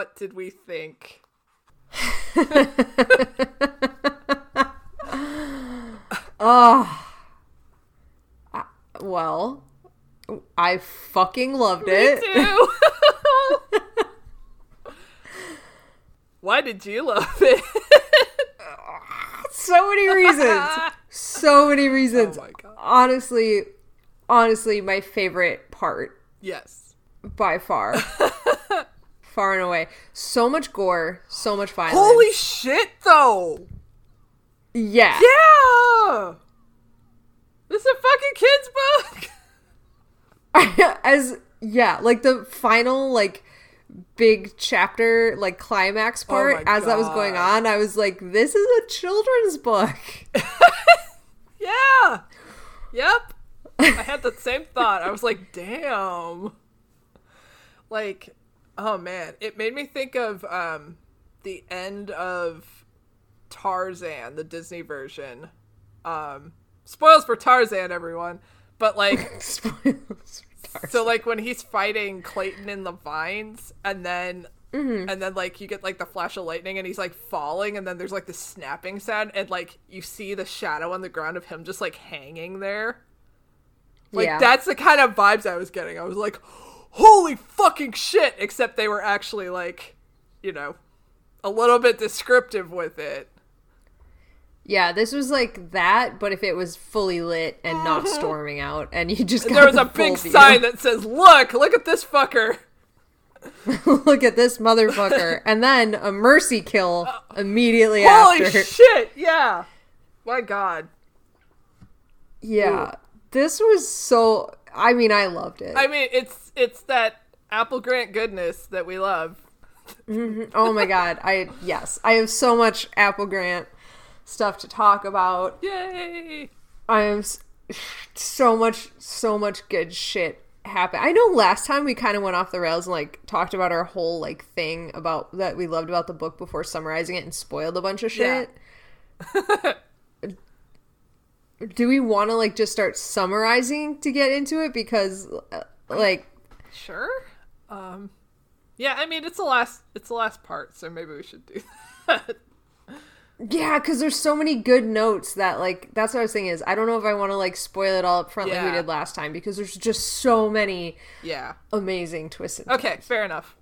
What did we think? Oh, Well, I fucking loved it. Why did you love it? So many reasons. So many reasons. Oh my God. Honestly, honestly, my favorite part yes. by far. far and away. So much gore, so much violence. Holy shit, though! yeah. Yeah! This is a fucking kid's book! As yeah, like the final like big chapter like climax oh part Oh as that was going on, I was like this is a children's book. Yeah! Yep. I had the same thought. I was like, damn. Like, oh man. It made me think of um the end of Tarzan, the Disney version. Um spoils for Tarzan, everyone. But like Spoilers. so like when he's fighting Clayton in the vines and then Mm-hmm. and then like you get like the flash of lightning and he's like falling and then there's like the snapping sound and like you see the shadow on the ground of him just like hanging there. Like Yeah. that's the kind of vibes I was getting. I was like, "Holy fucking shit!" Except they were actually like, you know, a little bit descriptive with it. Yeah, this was like that, but if it was fully lit and not mm-hmm. storming out, and you just got There was the a big view. sign that says, "Look, look at this fucker." Look at this motherfucker, and then a mercy kill immediately Holy after. Holy shit! Yeah. My God. yeah, this was so. I mean, I loved it. I mean, it's it's that Apple Grant goodness that we love. oh my god, I yes, I have so much Apple Grant stuff to talk about. Yay! I am so much, so much good shit happened. I know last time we kind of went off the rails and like talked about our whole like thing about that we loved about the book before summarizing it and spoiled a bunch of Yeah. shit. Do we want to like just start summarizing to get into it because uh, like Sure. Um. Yeah, I mean, it's the last it's the last part, so maybe we should do that. yeah, because there's so many good notes that like that's what I was saying is I don't know if I want to like spoil it all up front like we did last time because there's just so many yeah. amazing twists. And Okay, fair enough.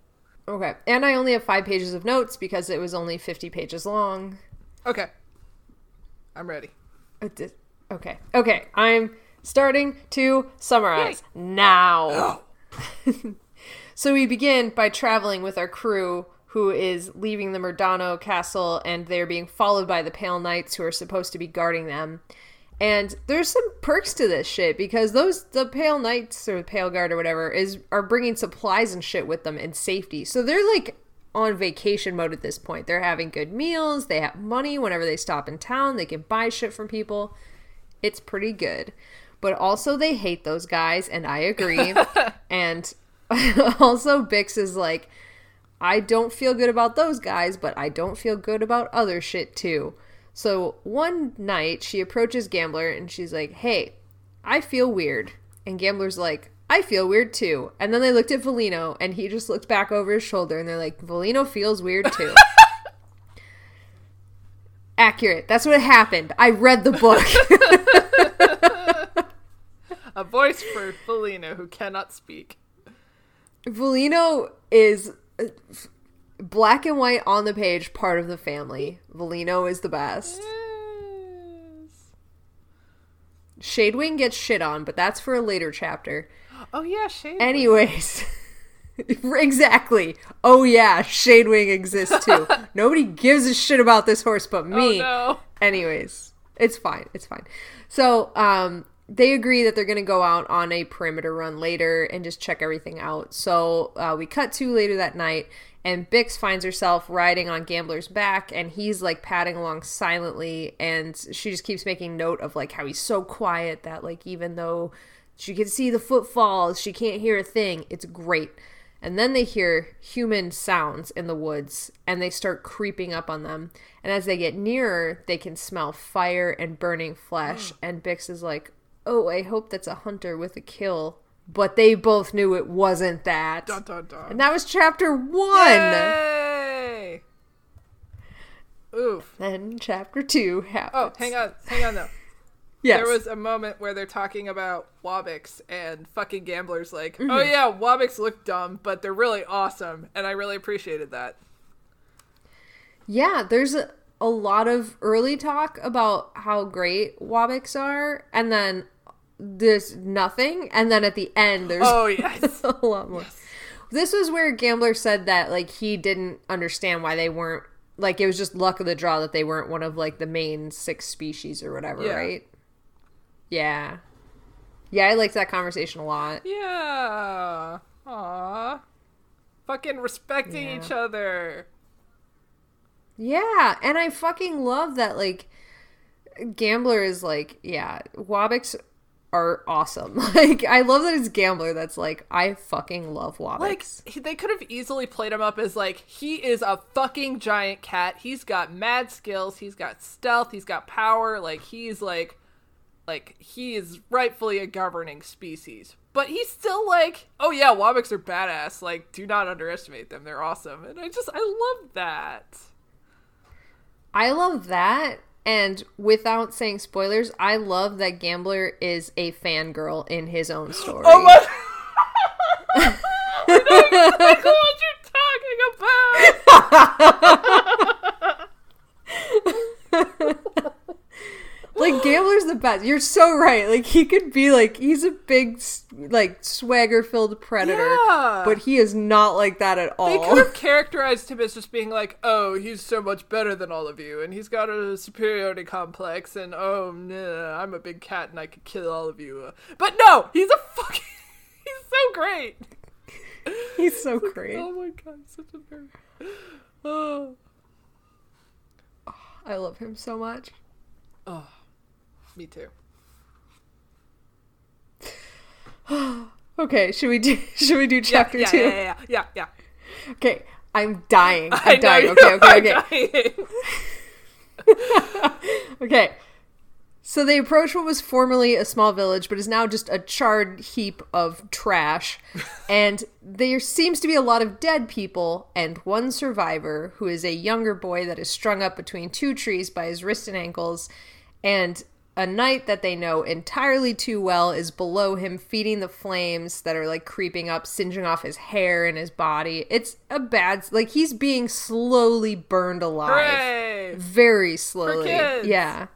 Okay. And I only have five pages of notes because it was only 50 pages long. Okay. I'm ready. Uh, Okay. Okay. I'm starting to summarize now. Oh. So we begin by traveling with our crew who is leaving the Murdano castle and they're being followed by the Pale Knights who are supposed to be guarding them. And there's some perks to this shit because those the Pale Knights or the Pale Guard or whatever is are bringing supplies and shit with them in safety. So they're like on vacation mode at this point. They're having good meals, they have money whenever they stop in town, they can buy shit from people. It's pretty good. But also they hate those guys and I agree. and also Bix is like I don't feel good about those guys, but I don't feel good about other shit too. So one night she approaches Gambler and she's like, Hey, I feel weird. And Gambler's like, I feel weird too. And then they looked at Valino and he just looked back over his shoulder and they're like, Valino feels weird too. Accurate. That's what happened. I read the book. A voice for Felina who cannot speak. Valino is uh, f- black and white on the page, part of the family. Valino is the best. Yes. Shadewing gets shit on, but that's for a later chapter. Oh yeah, Shade. Anyways, exactly. Oh yeah, Shadewing exists too. Nobody gives a shit about this horse but me. Oh no. Anyways, it's fine. It's fine. So, um, they agree that they're going to go out on a perimeter run later and just check everything out. So, uh, we cut to later that night, and Bix finds herself riding on Gambler's back, and he's like padding along silently, and she just keeps making note of like how he's so quiet that like even though she can see the footfalls, she can't hear a thing. It's great. And then they hear human sounds in the woods and they start creeping up on them. And as they get nearer, they can smell fire and burning flesh. and Bix is like, Oh, I hope that's a hunter with a kill. But they both knew it wasn't that. Dun, dun, dun. And that was chapter one. Yay! Oof. Then chapter two happens. Oh, hang on, hang on though. Yes. There was a moment where they're talking about wobbyks and fucking gamblers like, Mm-hmm. oh yeah, wobbyks look dumb, but they're really awesome, and I really appreciated that. Yeah, there's a, a lot of early talk about how great wobbyks are, and then there's nothing, and then at the end there's Oh yes. a lot more. This was where Gambler said that like he didn't understand why they weren't like it was just luck of the draw that they weren't one of like the main six species or whatever, Yeah. right? Yeah. Yeah, I liked that conversation a lot. yeah. Aw. Fucking respecting Yeah. each other. Yeah, and I fucking love that like Gambler is like, yeah, wobbyks are awesome. Like I love that it's Gambler that's like, I fucking love wobbyks. Like he- they could have easily played him up as like he is a fucking giant cat. He's got mad skills. He's got stealth. He's got power. Like he's like, like he is rightfully a governing species. But he's still like, oh yeah, wobbyks are badass. Like do not underestimate them. They're awesome. And I just I love that. I love that. And without saying spoilers, I love that Gambler is a fangirl in his own story. Oh my. I know exactly what you're talking about. like Gambler's the best. You're so right. Like he could be like he's a big like swagger filled predator, Yeah. but he is not like that at all. They could have characterized him as just being like, "Oh, he's so much better than all of you, and he's got a superiority complex, and oh, nah, I'm a big cat and I could kill all of you." But no, he's a fucking, he's so great. He's so great. Oh my god, such a nerd. Oh, I love him so much. Oh. Me too. Okay, should we do should we do chapter yeah, two? yeah, yeah, yeah, yeah. Okay, I'm dying. I I'm know dying. Okay, okay, okay. Okay. So they approach what was formerly a small village, but is now just a charred heap of trash. and there seems to be a lot of dead people, and one survivor, who is a younger boy that is strung up between two trees by his wrist and ankles. And a knight that they know entirely too well is below him, feeding the flames that are like creeping up, singeing off his hair and his body. It's a bad, like, he's being slowly burned alive Hooray! very slowly. Yeah.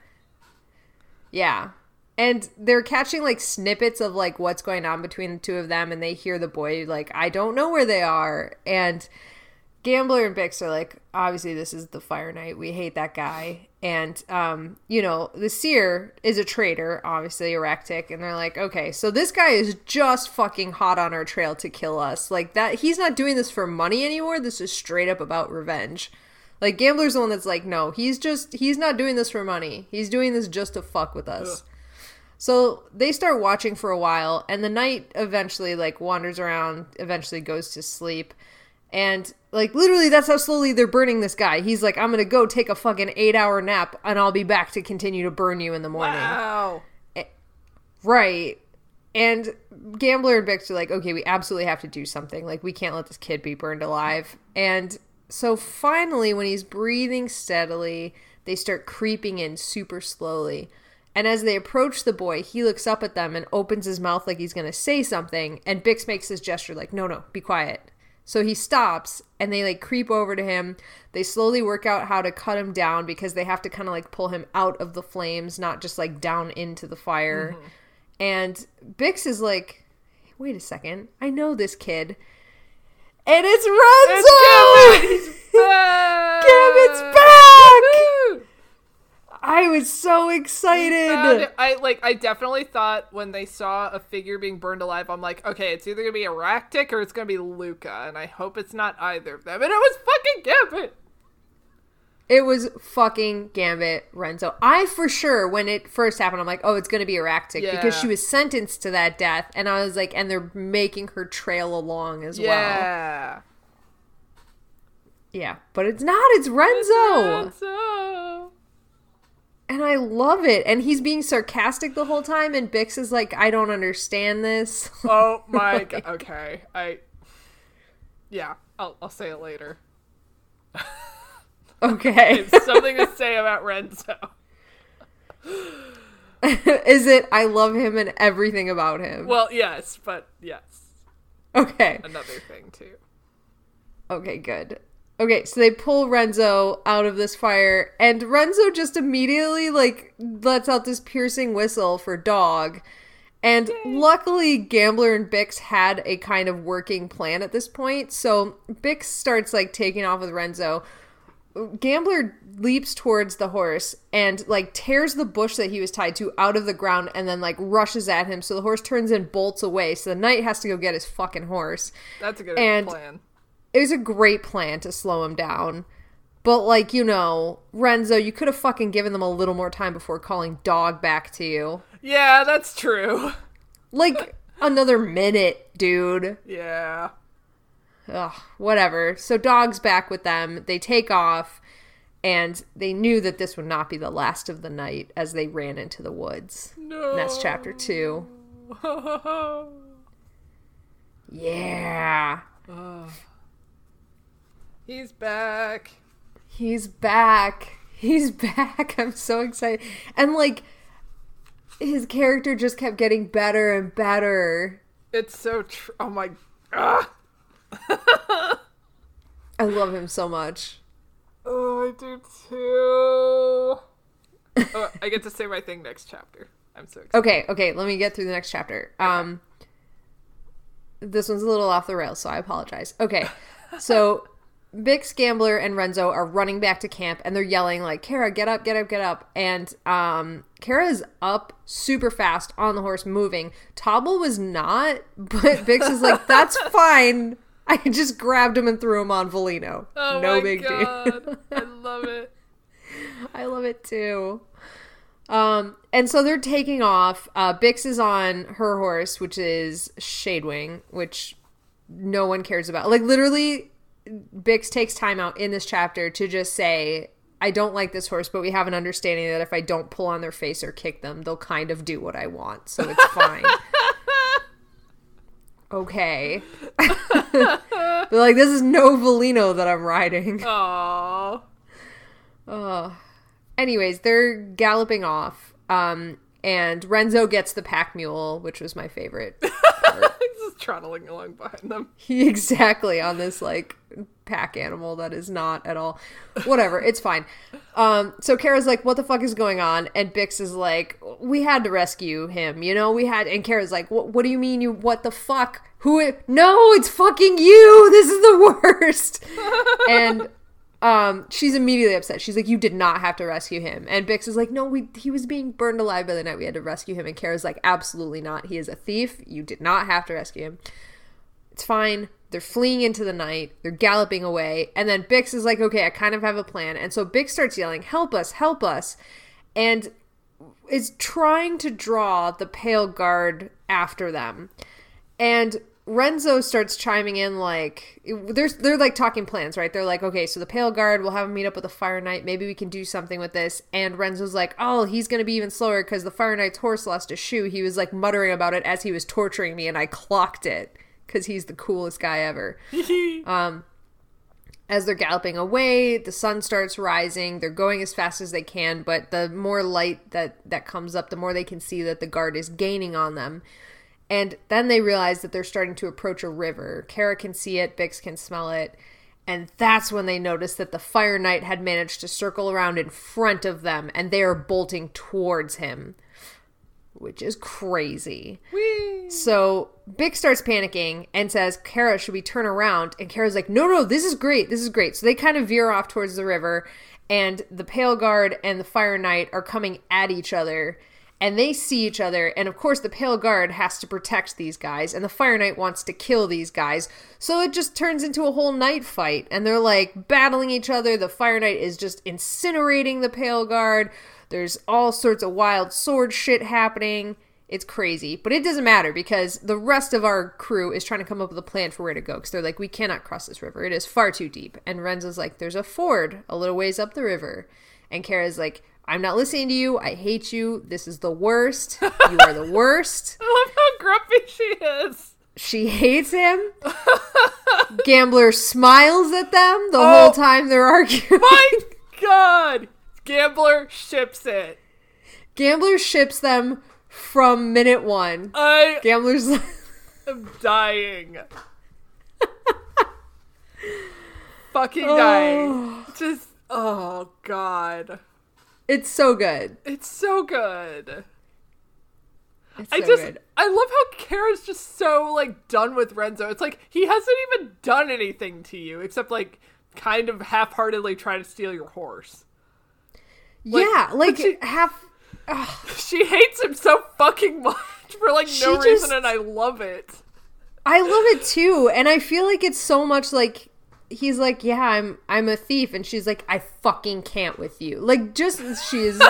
Yeah. And they're catching like snippets of like what's going on between the two of them and they hear the boy like I don't know where they are and Gambler and Bix are like obviously this is the Fire Knight. We hate that guy. And um you know, the seer is a traitor, obviously erratic and they're like okay, so this guy is just fucking hot on our trail to kill us. Like that he's not doing this for money anymore. This is straight up about revenge. Like Gambler's the one that's like, no, he's just he's not doing this for money. He's doing this just to fuck with us. So they start watching for a while, and the knight eventually like wanders around, eventually goes to sleep. And like literally that's how slowly they're burning this guy. He's like, I'm gonna go take a fucking eight hour nap and I'll be back to continue to burn you in the morning. Wow. Right. And Gambler and Bix are like, okay, we absolutely have to do something. Like, we can't let this kid be burned alive. And so finally, when he's breathing steadily, they start creeping in super slowly. And as they approach the boy, he looks up at them and opens his mouth like he's going to say something. And Bix makes this gesture like, no, no, be quiet. So he stops and they like creep over to him. They slowly work out how to cut him down because they have to kind of like pull him out of the flames, not just like down into the fire. Mm-hmm. And Bix is like, wait a second, I know this kid. And it's Renzo! It's! He's back! Gambit's back! I was so excited. I like. I definitely thought when they saw a figure being burned alive, I'm like, okay, it's either gonna be a Ractic or it's gonna be Luca, and I hope it's not either of them. And it was fucking Gambit. It was fucking Gambit Renzo. I for sure when it first happened, I'm like, oh, it's gonna be Aractic because she was sentenced to that death, and I was like, and they're making her trail along as well. Yeah. Yeah, but it's not. It's Renzo, Renzo. And I love it. And he's being sarcastic the whole time, and Bix is like, I don't understand this. Oh my god. Okay. I. Yeah. I'll I'll say it later. okay, something to say about Renzo. is it? I love him and everything about him. Well, yes, but yes, okay. another thing too. Okay, good. Okay, so they pull Renzo out of this fire, and Renzo just immediately like lets out this piercing whistle for dog. And luckily, Gambler and Bix had a kind of working plan at this point. So Bix starts like taking off with Renzo. Gambler leaps towards the horse and like tears the bush that he was tied to out of the ground and then like rushes at him. So the horse turns and bolts away. So the knight has to go get his fucking horse That's a good And- plan. It was a great plan to slow him down. But like, you know, Renzo, you could have fucking given them a little more time before calling dog back to you. Yeah, that's true. Like another minute, dude. Yeah. Ugh, whatever. So dog's back with them. They take off and they knew that this would not be the last of the night as they ran into the woods. No. And that's chapter 2. Yeah. He's back. He's back. He's back. I'm so excited. And like his character just kept getting better and better. It's so tr- oh my ah. I love him so much. Oh, I do too. oh, I get to say my thing next chapter. I'm so excited. Okay, okay, let me get through the next chapter. Um this one's a little off the rails, so I apologize. Okay. So Bix, Gambler, and Renzo are running back to camp and they're yelling like, Kara, get up, get up, get up. And um Kara's up super fast on the horse moving. Tobble was not, but Bix is like, that's fine. I just grabbed him and threw him on Volino. Oh no my big deal. I love it. I love it too. Um, and so they're taking off. Uh, Bix is on her horse, which is Shadewing, which no one cares about. Like literally, Bix takes time out in this chapter to just say, "I don't like this horse, but we have an understanding that if I don't pull on their face or kick them, they'll kind of do what I want, so it's fine." okay. They're like, "This is no Volino that I'm riding." Aww. anyways, they're galloping off. Um, and Renzo gets the pack mule, which was my favorite. He's trotting along behind them. he exactly on this like pack animal that is not at all. Whatever, it's fine. Um, so Kara's like, "What the fuck is going on?" And Bix is like, "We had to rescue him, you know. We had." And Kara's like, "What? What do you mean? You what the fuck? Who? No, it's fucking you. This is the worst." and um, she's immediately upset. She's like, "You did not have to rescue him." And Bix is like, "No, we he was being burned alive by the night we had to rescue him." And Kara's like, "Absolutely not. He is a thief. You did not have to rescue him." It's fine. They're fleeing into the night. They're galloping away. And then Bix is like, okay, I kind of have a plan. And so Bix starts yelling, help us, help us. And is trying to draw the pale guard after them. And Renzo starts chiming in like there's they're like talking plans, right? They're like, okay, so the pale guard, we'll have him meet up with the fire knight. Maybe we can do something with this. And Renzo's like, oh, he's gonna be even slower because the fire knight's horse lost a shoe. He was like muttering about it as he was torturing me, and I clocked it because he's the coolest guy ever um, as they're galloping away the sun starts rising they're going as fast as they can but the more light that that comes up the more they can see that the guard is gaining on them and then they realize that they're starting to approach a river kara can see it bix can smell it and that's when they notice that the fire knight had managed to circle around in front of them and they are bolting towards him which is crazy. Whee! So Bix starts panicking and says, Kara, should we turn around? And Kara's like, no, no, this is great. This is great. So they kind of veer off towards the river, and the Pale Guard and the Fire Knight are coming at each other. And they see each other, and of course, the Pale Guard has to protect these guys, and the Fire Knight wants to kill these guys. So it just turns into a whole night fight, and they're like battling each other. The Fire Knight is just incinerating the Pale Guard. There's all sorts of wild sword shit happening. It's crazy, but it doesn't matter because the rest of our crew is trying to come up with a plan for where to go because they're like, we cannot cross this river. It is far too deep. And Renzo's like, there's a ford a little ways up the river. And Kara's like, I'm not listening to you. I hate you. This is the worst. You are the worst. I love how grumpy she is. She hates him. Gambler smiles at them the Oh. whole time they're arguing. My God! Gambler ships it. Gambler ships them from minute one. I Gambler's am dying. Fucking oh. dying. Just, oh God. It's so good. It's so good. It's I so just, good. I love how Kara's just so, like, done with Renzo. It's like, he hasn't even done anything to you except, like, kind of half heartedly try to steal your horse. yeah, like she- half. She hates him so fucking much for, like, She no just- reason, and I love it. I love it too, and I feel like it's so much like he's like, yeah, I'm I'm a thief, and she's like, I fucking can't with you. Like, just she's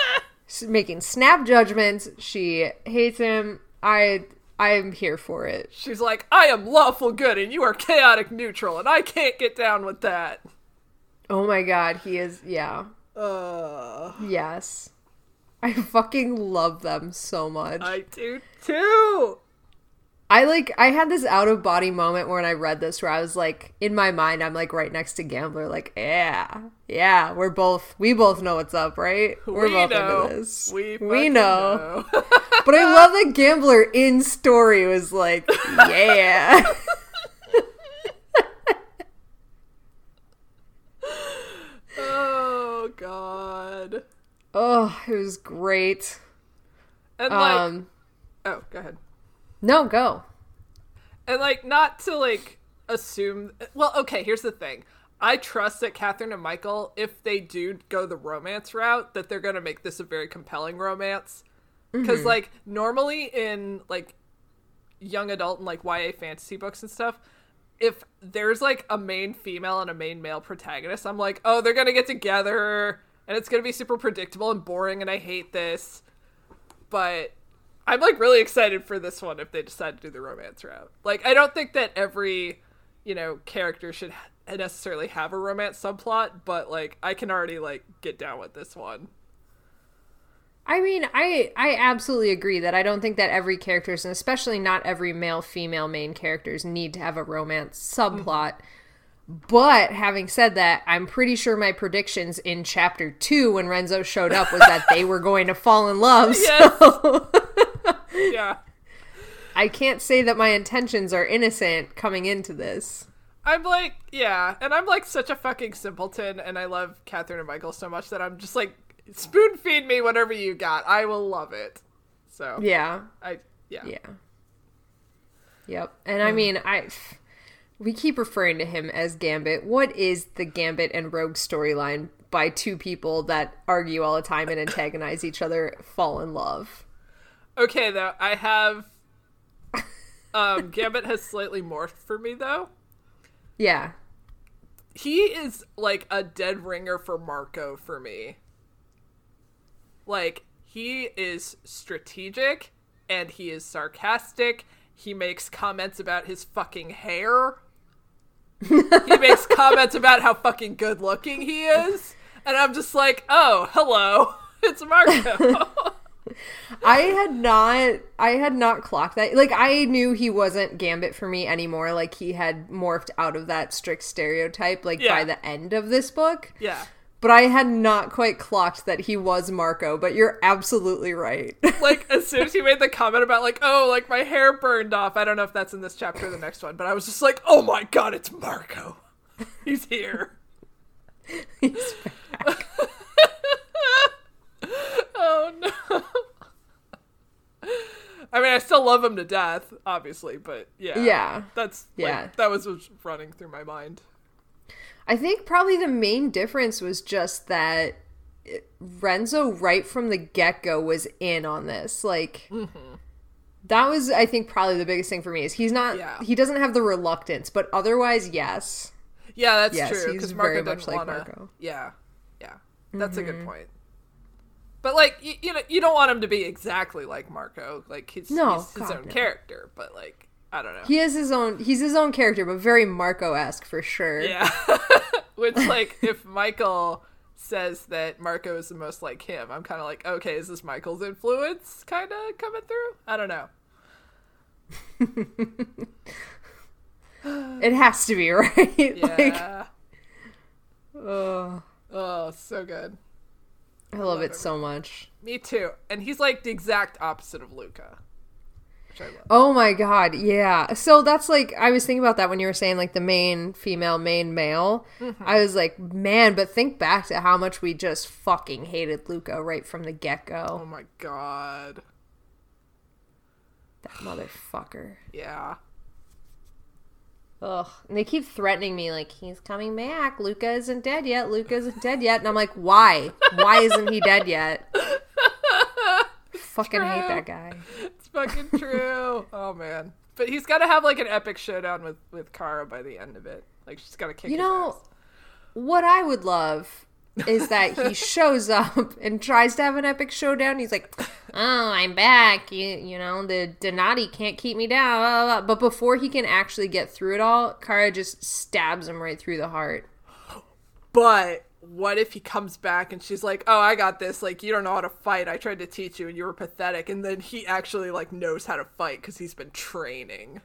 making snap judgments. She hates him. I I'm here for it. She's like, I am lawful good and you are chaotic neutral, and I can't get down with that. Oh my god, he is. Yeah, Uh, yes. I fucking love them so much. I do too. I like I had this out of body moment when I read this where I was like in my mind I'm like right next to Gambler like yeah yeah we're both we both know what's up right we're we both know. into this We, we know, know. but I love that Gambler in story was like yeah oh god. oh it was great And like, um oh, go ahead. No go And like, not to like assume. Well, okay. Here's the thing. I trust that Katherine and Michael, if they do go the romance route, that they're gonna make this a very compelling romance. Because mm-hmm. like normally in like young adult and like YA fantasy books and stuff, if there's like a main female and a main male protagonist, I'm like, oh, they're gonna get together and it's gonna be super predictable and boring, and I hate this. But I'm like really excited for this one if they decide to do the romance route. Like, I don't think that every, you know, character should necessarily have a romance subplot, but like, I can already like get down with this one. I mean, I I absolutely agree that I don't think that every characters, and especially not every male female main characters, need to have a romance subplot. But having said that, I'm pretty sure my predictions in chapter two when Renzo showed up was that they were going to fall in love. Yes. So Yeah. I can't say that my intentions are innocent coming into this. I'm like, yeah, and I'm like such a fucking simpleton, and I love Katherine and Michael so much that I'm just like, spoon feed me whatever you got. I will love it. So, Yeah. I, yeah. Yeah. Yep. And I hmm. mean, I we keep referring to him as Gambit. What is the Gambit and Rogue storyline by two people that argue all the time and antagonize each other fall in love? Okay, though, I have. Um, Gambit has slightly morphed for me, though. Yeah. He is like a dead ringer for Marco for me. Like, he is strategic and he is sarcastic. He makes comments about his fucking hair. he makes comments about how fucking good looking he is. And I'm just like, oh, hello. It's Marco. I had not I had not clocked that. Like I knew he wasn't Gambit for me anymore. Like he had morphed out of that strict stereotype like Yeah. by the end of this book. yeah. But I had not quite clocked that he was Marco, but you're absolutely right. like as soon as he made the comment about like oh like my hair burned off i don't know if that's in this chapter or the next one but i was just like oh my god it's marco he's here He's back. oh no I mean, I still love him to death, obviously, but yeah, Yeah. that's Yeah. yeah, that was what's running through my mind. I think probably the main difference was just that Renzo, right from the get go, was in on this. Like, Mm-hmm. that was, I think, probably the biggest thing for me is he's not, Yeah. he doesn't have the reluctance, but otherwise, yes. Yeah, that's Yes, true. Because very Marco much doesn't like wanna. Marco. Yeah, yeah, that's a Mm-hmm. good point. But like, you, you know, you don't want him to be exactly like Marco. Like he's, No, he's his own no. character. But like, I don't know. He is his own, he's his own character, but very Marco esque for sure. Yeah. Which, like, if Michael says that Marco is the most like him, I'm kind of like, okay, is this Michael's influence kind of coming through? I don't know. It has to be, right? like, Yeah. ugh, oh, so good. I love it so much. Me too. And he's like the exact opposite of Luca. Which I love. Oh my god, yeah. So that's like I was thinking about that when you were saying like the main female, main male. Mm-hmm. I was like, man, but think back to how much we just fucking hated Luca right from the get go. Oh my god. That motherfucker. Yeah. Ugh. And they keep threatening me like he's coming back. Luca isn't dead yet. Luca isn't dead yet. And I'm like, why? Why isn't he dead yet? fucking hate that guy. It's fucking true. oh man. But he's got to have like an epic showdown with with Kara by the end of it. Like she's got to kick You know, ass. what I would love is that he shows up and tries to have an epic showdown. He's like, "Oh, I'm back. You, you know, the Donati can't keep me down." blah, blah, blah." But before he can actually get through it all, Kara just stabs him right through the heart. But what if he comes back and she's like, "Oh, I got this. Like you don't know how to fight. I tried to teach you and you were pathetic." And then he actually like knows how to fight cuz he's been training.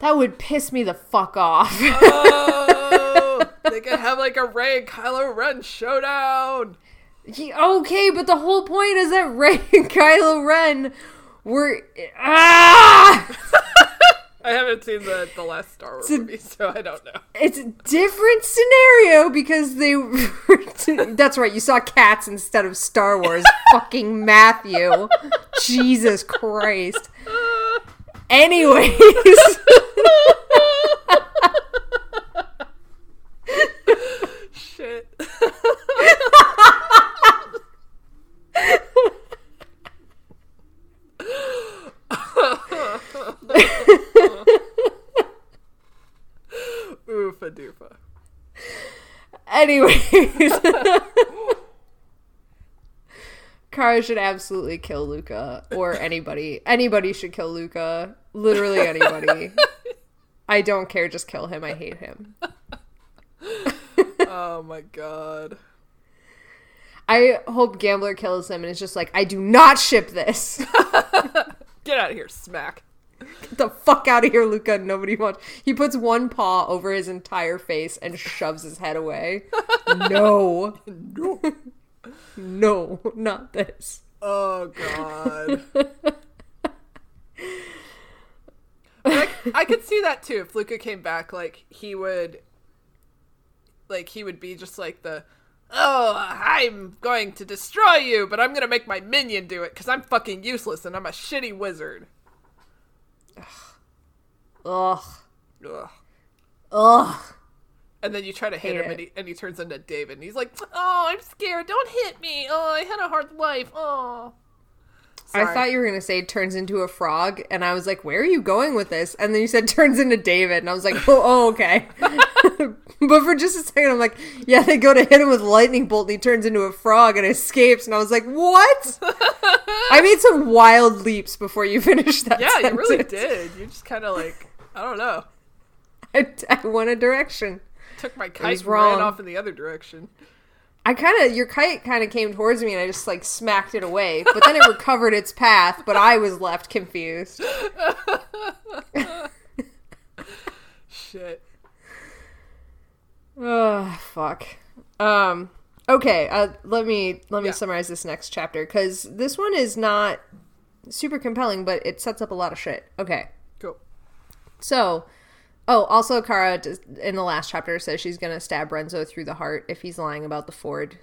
That would piss me the fuck off. Oh, they could have like a Rey and Kylo Ren showdown. He- okay, but the whole point is that Rey and Kylo Ren were ah. I haven't seen the the last Star Wars movie, so I don't know. It's a different scenario because they were. That's right, you saw cats instead of Star Wars. Fucking Matthew. Jesus Christ. Anyways. Oofa doofa. Anyways. Kara should absolutely kill Luca or anybody. Anybody should kill Luca. Literally anybody. I don't care, just kill him. I hate him. Oh my god. I hope Gambler kills him and is just like, I do not ship this. Get out of here, smack. Get the fuck out of here, Luca. Nobody wants. He puts one paw over his entire face and shoves his head away. No. No. No, not this. Oh god. I, I could see that too. If Luca came back, like he would, like he would be just like the, oh, I'm going to destroy you, but I'm gonna make my minion do it because I'm fucking useless and I'm a shitty wizard. Ugh. Ugh. Ugh. And then you try to hit Hate him, and he, and he turns into David, and he's like, "Oh, I'm scared. Don't hit me. Oh, I had a hard life. Oh." I thought you were gonna say turns into a frog, and I was like, "Where are you going with this?" And then you said turns into David, and I was like, "Oh, oh okay." but for just a second, I'm like, "Yeah." They go to hit him with lightning bolt, and he turns into a frog and escapes, and I was like, "What?" I made some wild leaps before you finished that. Yeah, you really did. You just kind of like, I don't know. I, I went a direction. Took my kite and ran wrong. off in the other direction. I kind of your kite kind of came towards me, and I just like smacked it away. But then it recovered its path, but I was left confused. Shit. Oh fuck. Um. Okay. Uh. Let me let me Yeah. summarize this next chapter because this one is not super compelling, but it sets up a lot of shit. Okay. Cool. So. Oh, also, Kara does- in the last chapter says she's gonna stab Renzo through the heart if he's lying about the Ford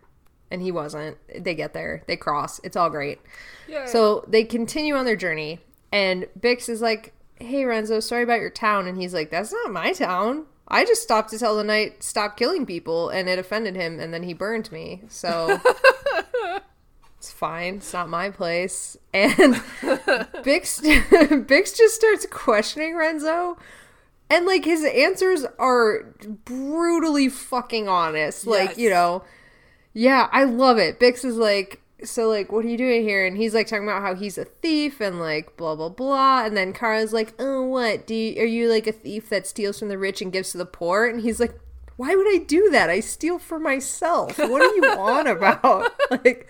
and he wasn't. They get there, they cross. It's all great. Yeah. So they continue on their journey, and Bix is like, "Hey Renzo, sorry about your town," and he's like, "That's not my town. I just stopped to tell the knight stop killing people, and it offended him, and then he burned me. So." It's fine. It's not my place. And Bix, Bix just starts questioning Renzo. And like his answers are brutally fucking honest. Like, Yes. you know, yeah, I love it. Bix is like, so like, what are you doing here? And he's like talking about how he's a thief and like blah blah blah. And then Kara's like, oh, what? Do you, are you like a thief that steals from the rich and gives to the poor? And he's like, why would I do that? I steal for myself. What are you on about? Like,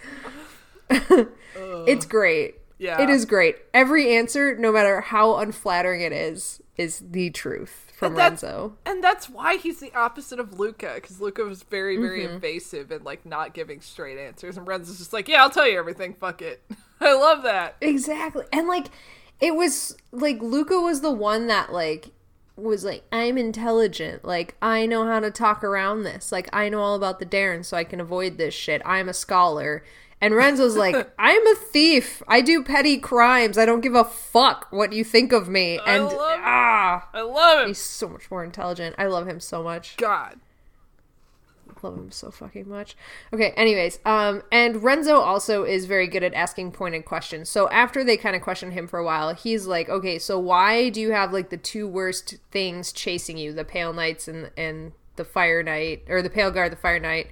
it's great. Yeah. It is great. Every answer, no matter how unflattering it is, is the truth from And that's- Renzo. And that's why he's the opposite of Luca, because Luca was very, very Mm-hmm. invasive and like not giving straight answers, and Renzo's just like, "Yeah, I'll tell you everything. Fuck it." I love that. Exactly. And like it was like Luca was the one that like was like I'm intelligent. Like I know how to talk around this. Like I know all about the Darren so I can avoid this shit. I'm a scholar. And Renzo's like, I'm a thief. I do petty crimes. I don't give a fuck what you think of me. And love it. ah, I love him. he's so much more intelligent. I love him so much. God. I love him so fucking much. Okay, anyways, um, and Renzo also is very good at asking pointed questions. So after they kind of question him for a while, he's like, "Okay, so why do you have like the two worst things chasing you, the Pale Knights and and the Fire Knight, or the Pale Guard, the Fire Knight?"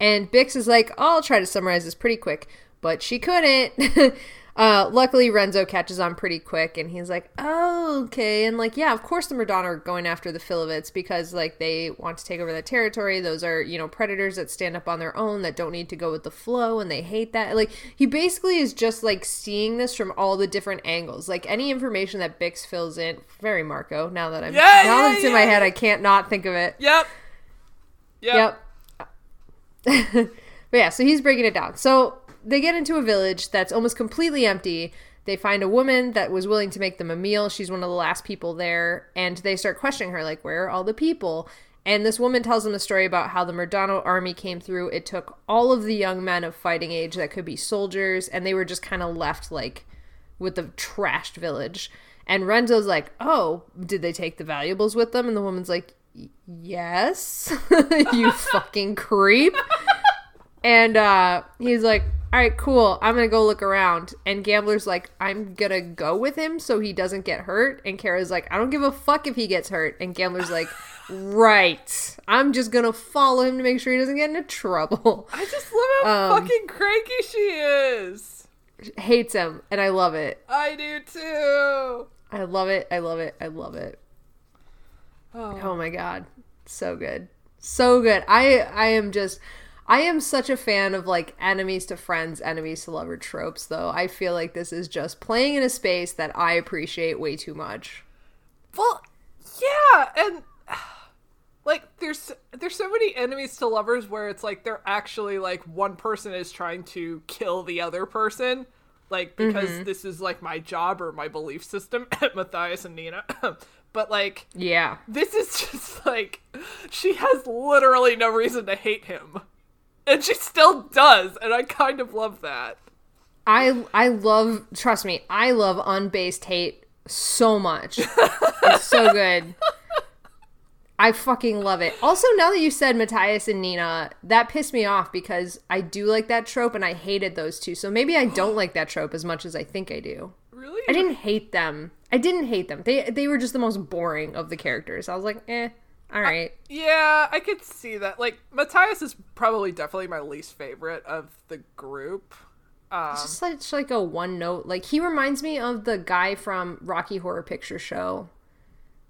And Bix is like, "I'll try to summarize this pretty quick," but she couldn't. Uh, luckily, Renzo catches on pretty quick, and he's like, "Oh, okay." And like, yeah, of course, the Murdano are going after the felivets because like they want to take over that territory. Those are you know predators that stand up on their own that don't need to go with the flow, and they hate that. Like, he basically is just like seeing this from all the different angles. Like any information that Bix fills in, very Marco. Now that I'm Yeah, now yeah, it's in my head, I can't not think of it. Yep. Yep. Yep. But yeah, so he's breaking it down. So they get into a village that's almost completely empty. They find a woman that was willing to make them a meal. She's one of the last people there. And they start questioning her, like, where are all the people? And this woman tells them a story about how the Murdano army came through. It took all of the young men of fighting age that could be soldiers, and they were just kind of left, like, with the trashed village. And Renzo's like, oh, did they take the valuables with them? And the woman's like, "Y- yes, you fucking creep. And uh, he's like, all right, cool. I'm going to go look around. And Gambler's like, I'm going to go with him so he doesn't get hurt. And Kara's like, I don't give a fuck if he gets hurt. And Gambler's like, right. I'm just going to follow him to make sure he doesn't get into trouble. I just love how Um, fucking cranky she is. Hates him. And I love it. I do too. I love it. I love it. I love it. Oh. Oh my god. So good. So good. I I am just I am such a fan of like enemies to friends, enemies to lover tropes though. I feel like this is just playing in a space that I appreciate way too much. Well, yeah, and like there's there's so many enemies to lovers where it's like they're actually like one person is trying to kill the other person, like because mm-hmm. this is like my job or my belief system, Matthias and Nina. but like Yeah. this is just like she has literally no reason to hate him. And she still does, and I kind of love that. I I love trust me, I love unbased hate so much. it's so good. I fucking love it. Also, now that you said Matthias and Nina, that pissed me off because I do like that trope and I hated those two. So maybe I don't like that trope as much as I think I do. Really? I didn't hate them. I didn't hate them. They they were just the most boring of the characters. I was like, eh, all right. Yeah, I could see that. Like Matthias is probably definitely my least favorite of the group. Um, It's just like, like a one note. Like he reminds me of the guy from Rocky Horror Picture Show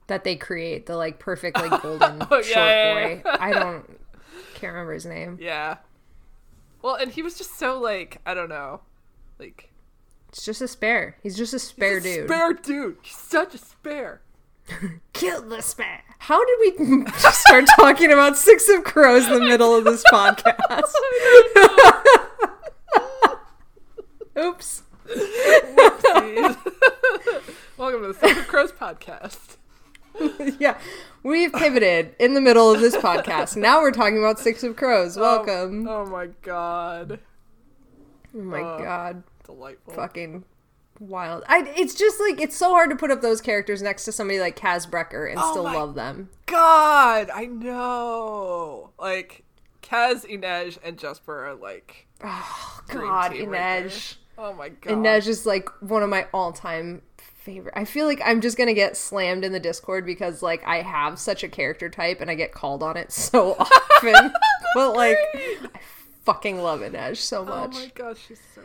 that they create, the like perfect like golden Oh, yeah, short yeah, boy. I don't can't remember his name. yeah. Well, and he was just so like I don't know, like It's just a spare. He's just a spare he's a dude. spare dude. He's such a spare. Kill the spare. How did we start talking about Six of Crows in the middle of this podcast? Oops. Welcome to the Six of Crows podcast. yeah, We've pivoted in the middle of this podcast. Now we're talking about Six of Crows. Welcome. Oh, oh my god. Oh, my uh, god. Delightful. Fucking wild. I, it's just like, it's so hard to put up those characters next to somebody like Kaz Brekker and Oh still love them. God, I know. Like Kaz, Inej, and Jesper are like Oh, God, team right. Inej. Oh my god. Inej is like one of my all time favorite. I feel like I'm just gonna get slammed in the Discord because like I have such a character type and I get called on it so often. but like, I fucking love Inej so much. Oh my god, she's so.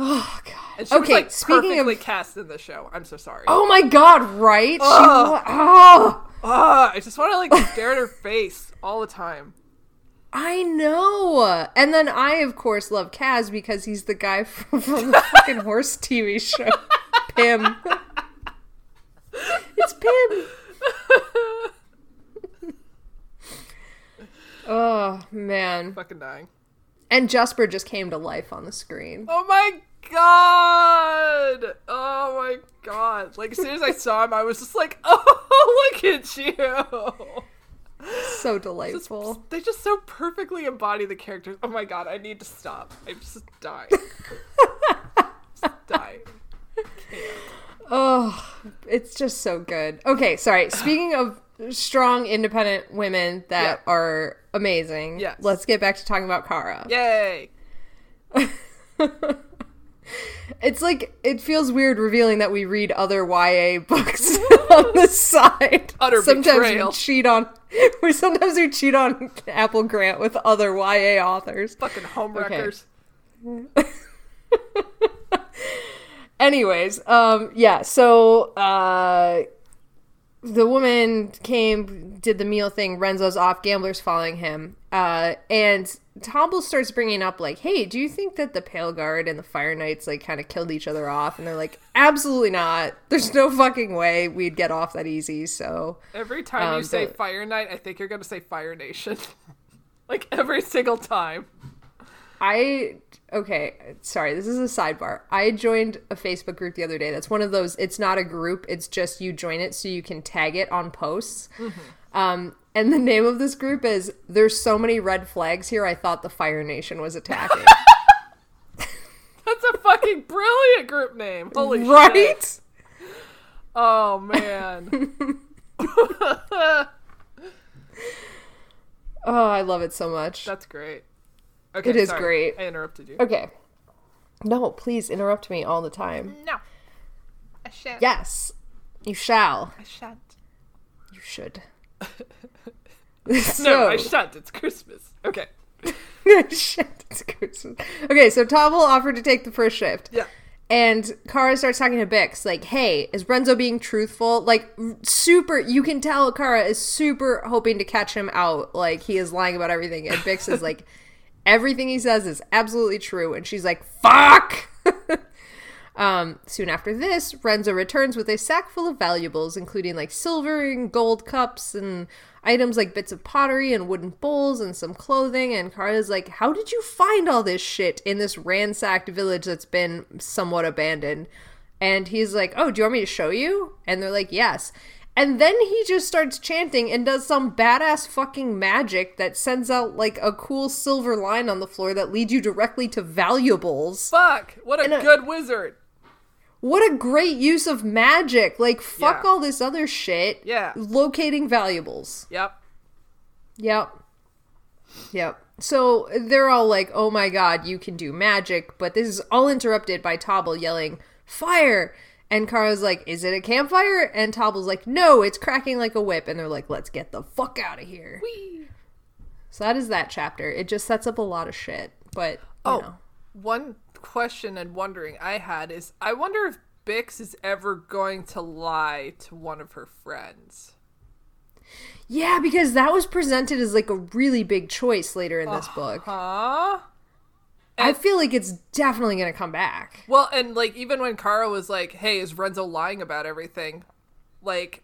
Oh god. She okay, was like speaking of. cast in the show. I'm so sorry. Oh my god, right? She Ugh. wa- oh, Ah, I just want to like stare at her face all the time. I know. And then I, of course, love Kaz because he's the guy from, from the fucking horse TV show. Pin. it's Pin. oh, man. Fucking dying. And Jasper just came to life on the screen. Oh my god! Oh my god! Like as soon as I saw him, I was just like, "Oh, look at you!" So Just- delightful. they just so perfectly embody the characters. Oh my god! I need to stop. I'm just dying. just dying. Oh, it's just so good. Okay, sorry. Speaking of strong, independent women that Yeah. are amazing, Yes. let's get back to talking about Kara. Yay! It's like it feels weird revealing that we read other YA books on the side. Utter sometimes betrayal. we cheat on we sometimes we cheat on Applegate with other YA authors. Fucking homewreckers. Anyways, um yeah, so uh the woman came, did the meal thing. Renzo's off. Gambler's following him. Uh, and Tobble starts bringing up, like, hey, do you think that the Pale Guard and the Fire Knights, like, kind of killed each other off? And they're like, absolutely not. There's no fucking way we'd get off that easy. So, Every time you Um, say but- Fire Knight, I think you're gonna say Fire Nation. like every single time. I okay, sorry, this is a sidebar. I joined a Facebook group the other day. That's one of those it's not a group, it's just you join it so you can tag it on posts. Um and the name of this group is There's so many red flags here I thought the Fire Nation was attacking. That's a fucking brilliant group name. Holy shit. right? Oh man. Oh, I love it so much. That's great. Okay, It is sorry. great. I interrupted you. Okay. No, please interrupt me all the time. No. I shan't. Yes. You shall. I shan't. You should. No, I shan't. It's Christmas. Okay. Shit, it's Christmas. Okay, so Tobble offered to take the first shift. Yeah. And Kara starts talking to Bix, like, hey, is Renzo being truthful? Like, super, you can tell Kara is super hoping to catch him out. Like, he is lying about everything. And Bix is like, everything he says is absolutely true. And she's like, fuck! um, soon after this, Renzo returns with a sack full of valuables, including like silver and gold cups and items like bits of pottery and wooden bowls and some clothing. And Kara's like, How did you find all this shit in this ransacked village that's been somewhat abandoned? And he's like, Oh, do you want me to show you? And they're like, Yes. And then he just starts chanting and does some badass fucking magic that sends out like a cool silver line on the floor that leads you directly to valuables. Fuck. What a And a- good wizard. What a great use of magic. Like, fuck Yeah. all this other shit. Yeah. Locating valuables. Yep. Yep. Yep. So they're all like, oh my god, you can do magic. But this is all interrupted by Tobble yelling, fire! And Kara's like, is it a campfire? And Tobble's like, no, it's cracking like a whip. And they're like, let's get the fuck out of here. Whee. So that is that chapter. It just sets up a lot of shit. But, you Oh, know. one question and wondering I had is I wonder if Bix is ever going to lie to one of her friends. Yeah, because that was presented as like a really big choice later in this uh-huh. book. Huh? I feel like it's definitely going to come back. Well, and like even when Kara was like, "Hey, is Renzo lying about everything?" Like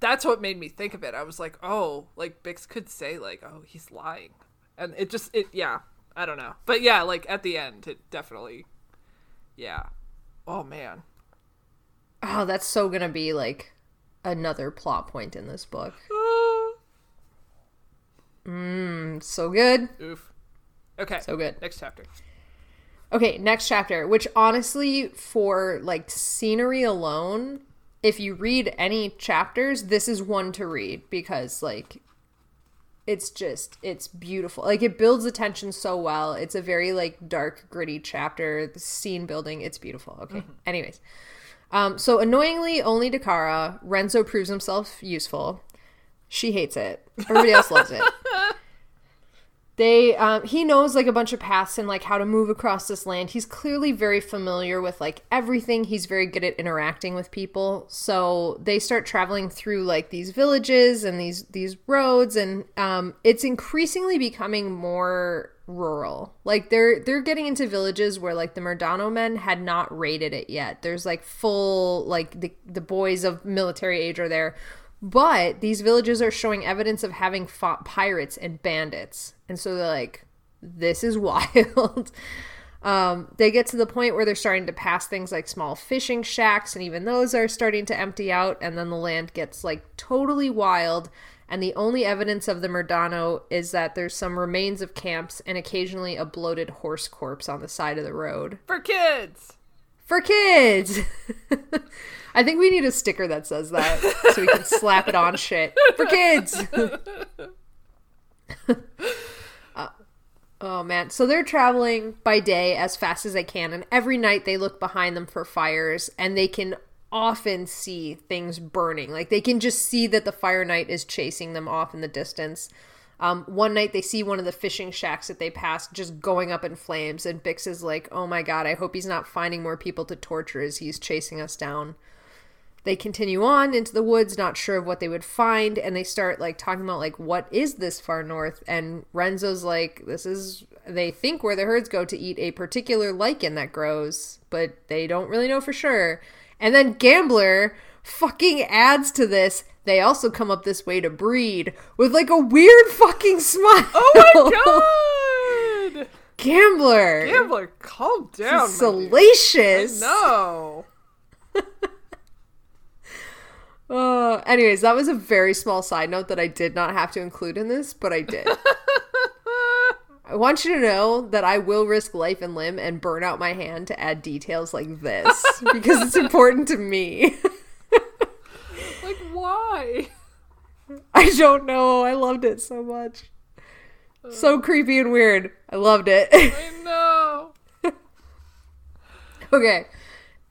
that's what made me think of it. I was like, "Oh, like Bix could say like, "Oh, he's lying." And it just it yeah, I don't know. But yeah, like at the end it definitely yeah. Oh man. Oh, that's so going to be like another plot point in this book. Ah, So good. oof. Okay. So good. Next chapter. Okay, next chapter, which honestly, for like scenery alone, if you read any chapters, this is one to read because like it's just it's beautiful. Like it builds the tension so well. It's a very like dark, gritty chapter. The scene building, it's beautiful. Okay. Anyways. Um, so annoyingly, only to Kara, Renzo proves himself useful. She hates it. Everybody else loves it. They, um, he knows like a bunch of paths and like how to move across this land. He's clearly very familiar with like everything. He's very good at interacting with people. So they start traveling through like these villages and these these roads, and um, it's increasingly becoming more rural. Like they're they're getting into villages where like the Murdano men had not raided it yet. There's like full like the the boys of military age are there. But these villages are showing evidence of having fought pirates and bandits. And so they're like, this is wild. um, they get to the point where they're starting to pass things like small fishing shacks, and even those are starting to empty out. And then the land gets like totally wild. And the only evidence of the Murdano is that there's some remains of camps and occasionally a bloated horse corpse on the side of the road. For kids. For kids! I think we need a sticker that says that so we can slap it on shit. For kids! Uh, oh man. So they're traveling by day as fast as they can, and every night they look behind them for fires and they can often see things burning. Like they can just see that the fire knight is chasing them off in the distance. Um, one night they see one of the fishing shacks that they passed just going up in flames, and Bix is like, "Oh my god, I hope he's not finding more people to torture as he's chasing us down." They continue on into the woods, not sure of what they would find, and they start like talking about like what is this far north? And Renzo's like, "This is." They think where the herds go to eat a particular lichen that grows, but they don't really know for sure. And then Gambler fucking adds to this. They also come up this way to breed with like a weird fucking smile. Oh my god! Gambler. Gambler, calm down. Salacious. No. Uh, anyways, that was a very small side note that I did not have to include in this, but I did. I want you to know that I will risk life and limb and burn out my hand to add details like this because it's important to me. Like, why? I don't know. I loved it so much. So creepy and weird. I loved it. I know. Okay.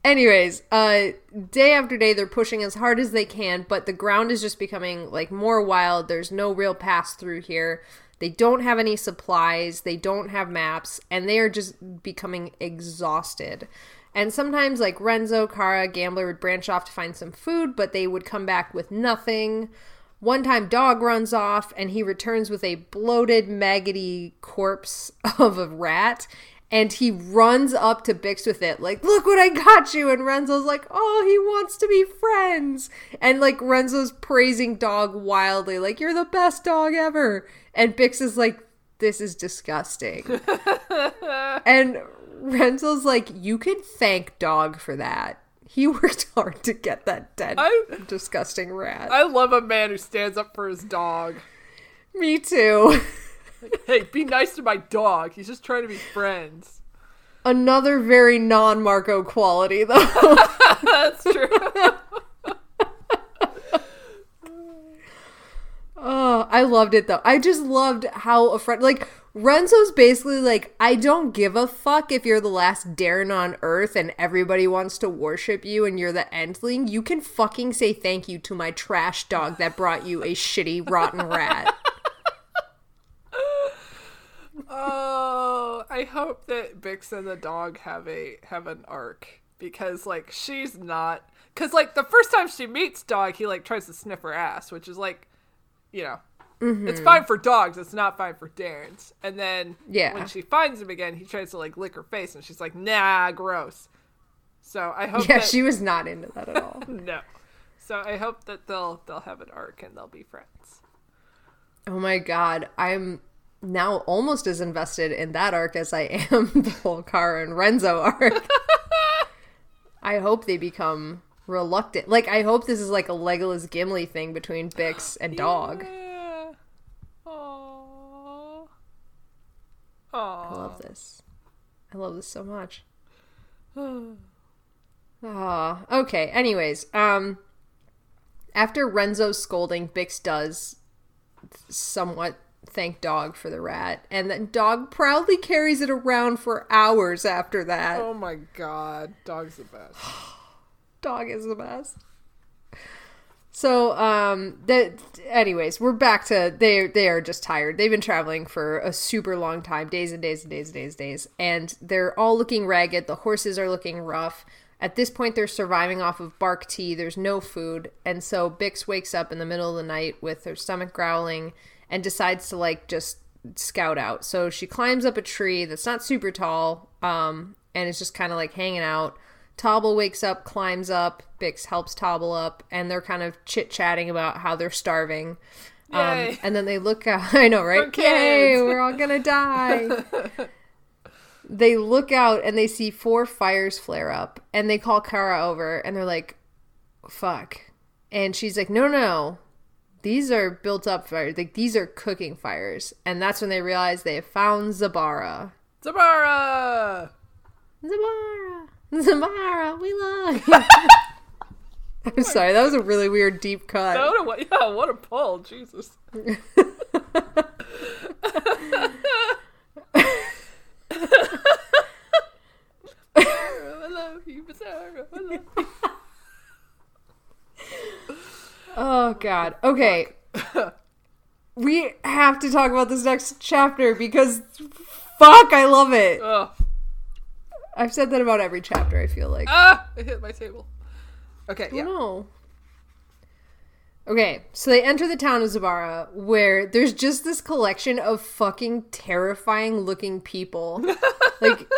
Anyways, uh day after day they're pushing as hard as they can, but the ground is just becoming like more wild. There's no real pass through here. They don't have any supplies, they don't have maps, and they are just becoming exhausted. And sometimes like Renzo, Kara, Gambler would branch off to find some food, but they would come back with nothing. One time, Dog runs off and he returns with a bloated, maggoty corpse of a rat. And he runs up to Bix with it, like, look what I got you. And Renzo's like, oh, he wants to be friends. And like, Renzo's praising Dog wildly, like, you're the best dog ever. And Bix is like, this is disgusting. and Renzo's like, you can thank Dog for that. He worked hard to get that dead, I- disgusting rat. I love a man who stands up for his dog. Me too. Hey, be nice to my dog. He's just trying to be friends. Another very non Marco quality, though. That's true. oh, I loved it, though. I just loved how a friend, like, Renzo's basically like, I don't give a fuck if you're the last dairne on Earth and everybody wants to worship you and you're the endling. You can fucking say thank you to my trash dog that brought you a shitty, rotten rat. Oh, I hope that Bix and the dog have a have an arc because like she's not because like the first time she meets dog, he like tries to sniff her ass, which is like, you know. It's mm-hmm. fine for dogs. It's not fine for dairne's. And then Yeah. when she finds him again, he tries to like lick her face, and she's like, "Nah, gross." So I hope Yeah, that she was not into that at all. no. So I hope that they'll they'll have an arc and they'll be friends. Oh my god, I'm now almost as invested in that arc as I am the whole Kara and Renzo arc. I hope they become reluctant. Like I hope this is like a Legolas Gimli thing between Bix and Dog. Yeah. Aww. I love this. I love this so much. Ah, okay. Anyways, um, after Renzo's scolding, Bix does somewhat thank Dog for the rat, and then Dog proudly carries it around for hours after that. Oh my god. Dog's the best. Dog is the best. So, um, that, anyways, we're back to they. They are just tired. They've been traveling for a super long time, days and days and days and days and days, and they're all looking ragged. The horses are looking rough. At this point, they're surviving off of bark tea. There's no food, and so Bix wakes up in the middle of the night with her stomach growling and decides to like just scout out. So she climbs up a tree that's not super tall, um, and is just kind of like hanging out. Tobble wakes up, climbs up. Bix helps Tobble up, and they're kind of chit chatting about how they're starving. Um, and then they look out. I know, right? Okay, we're all gonna die. they look out and they see four fires flare up, and they call Kara over, and they're like, "Fuck!" And she's like, "No, no, these are built up fires. Like these are cooking fires." And that's when they realize they have found Zabara. Zabara! Zabara, Zabara, we love you. I'm sorry, that was a really weird deep cut. What, yeah, what a pull. Jesus. I love you, Bizarro. I love you. Oh god. Okay. we have to talk about this next chapter because fuck, I love it. Ugh. I've said that about every chapter, I feel like. Ah! I hit my table. Okay, yeah. no. Okay, so they enter the town of Zabara where there's just this collection of fucking terrifying looking people. like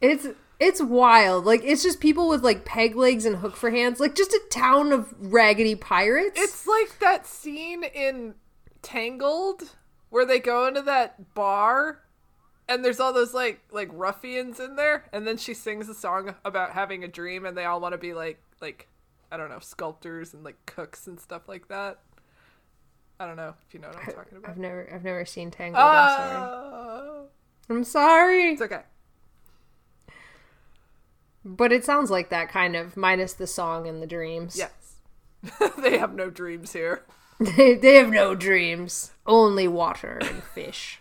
it's it's wild. Like it's just people with like peg legs and hook for hands. Like just a town of raggedy pirates. It's like that scene in Tangled where they go into that bar and there's all those like like ruffians in there and then she sings a song about having a dream and they all want to be like like I don't know, sculptors and like cooks and stuff like that. I don't know if you know what I'm talking about. I've never I've never seen Tangled. I'm sorry. Oh, I'm sorry. it's okay. But it sounds like that kind of minus the song and the dreams. Yes. they have no dreams here. They, they have no dreams, only water and fish.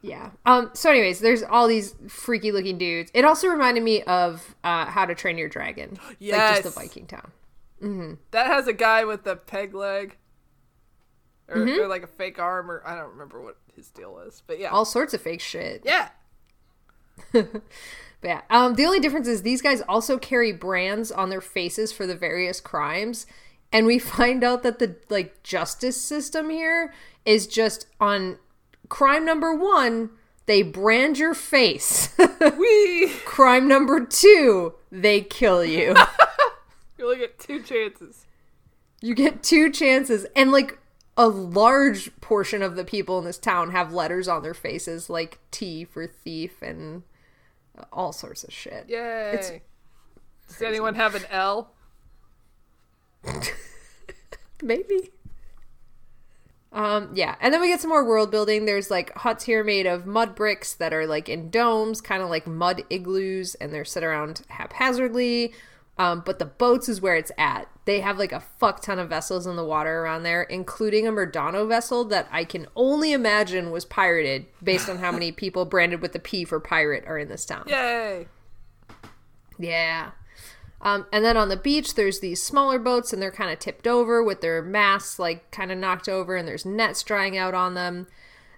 yeah. Um. So, anyways, there's all these freaky looking dudes. It also reminded me of uh, How to Train Your Dragon. Like Yes. just the Viking town. That has a guy with a peg leg. Or, Mm-hmm. or like a fake arm or I don't remember what his deal is. But yeah. All sorts of fake shit. yeah. But yeah. Um. The only difference is these guys also carry brands on their faces for the various crimes, and we find out that the like justice system here is just on crime number one. They brand your face. Wee! Crime number two, they kill you. You only get two chances. you get two chances. And like a large portion of the people in this town have letters on their faces, like T for thief and all sorts of shit. Yay. Does anyone have an L? Maybe. Um, yeah, and then we get some more world building. There's like huts here made of mud bricks that are like in domes, kind of like mud igloos, and they're set around haphazardly. Um, but the boats is where it's at. They have like a fuck ton of vessels in the water around there, including a Murdano vessel that I can only imagine was pirated based on how many people branded with the P for pirate are in this town. Yay. Yeah. Um, and then on the beach, there's these smaller boats, and they're kind of tipped over with their masts like kind of knocked over, and there's nets drying out on them.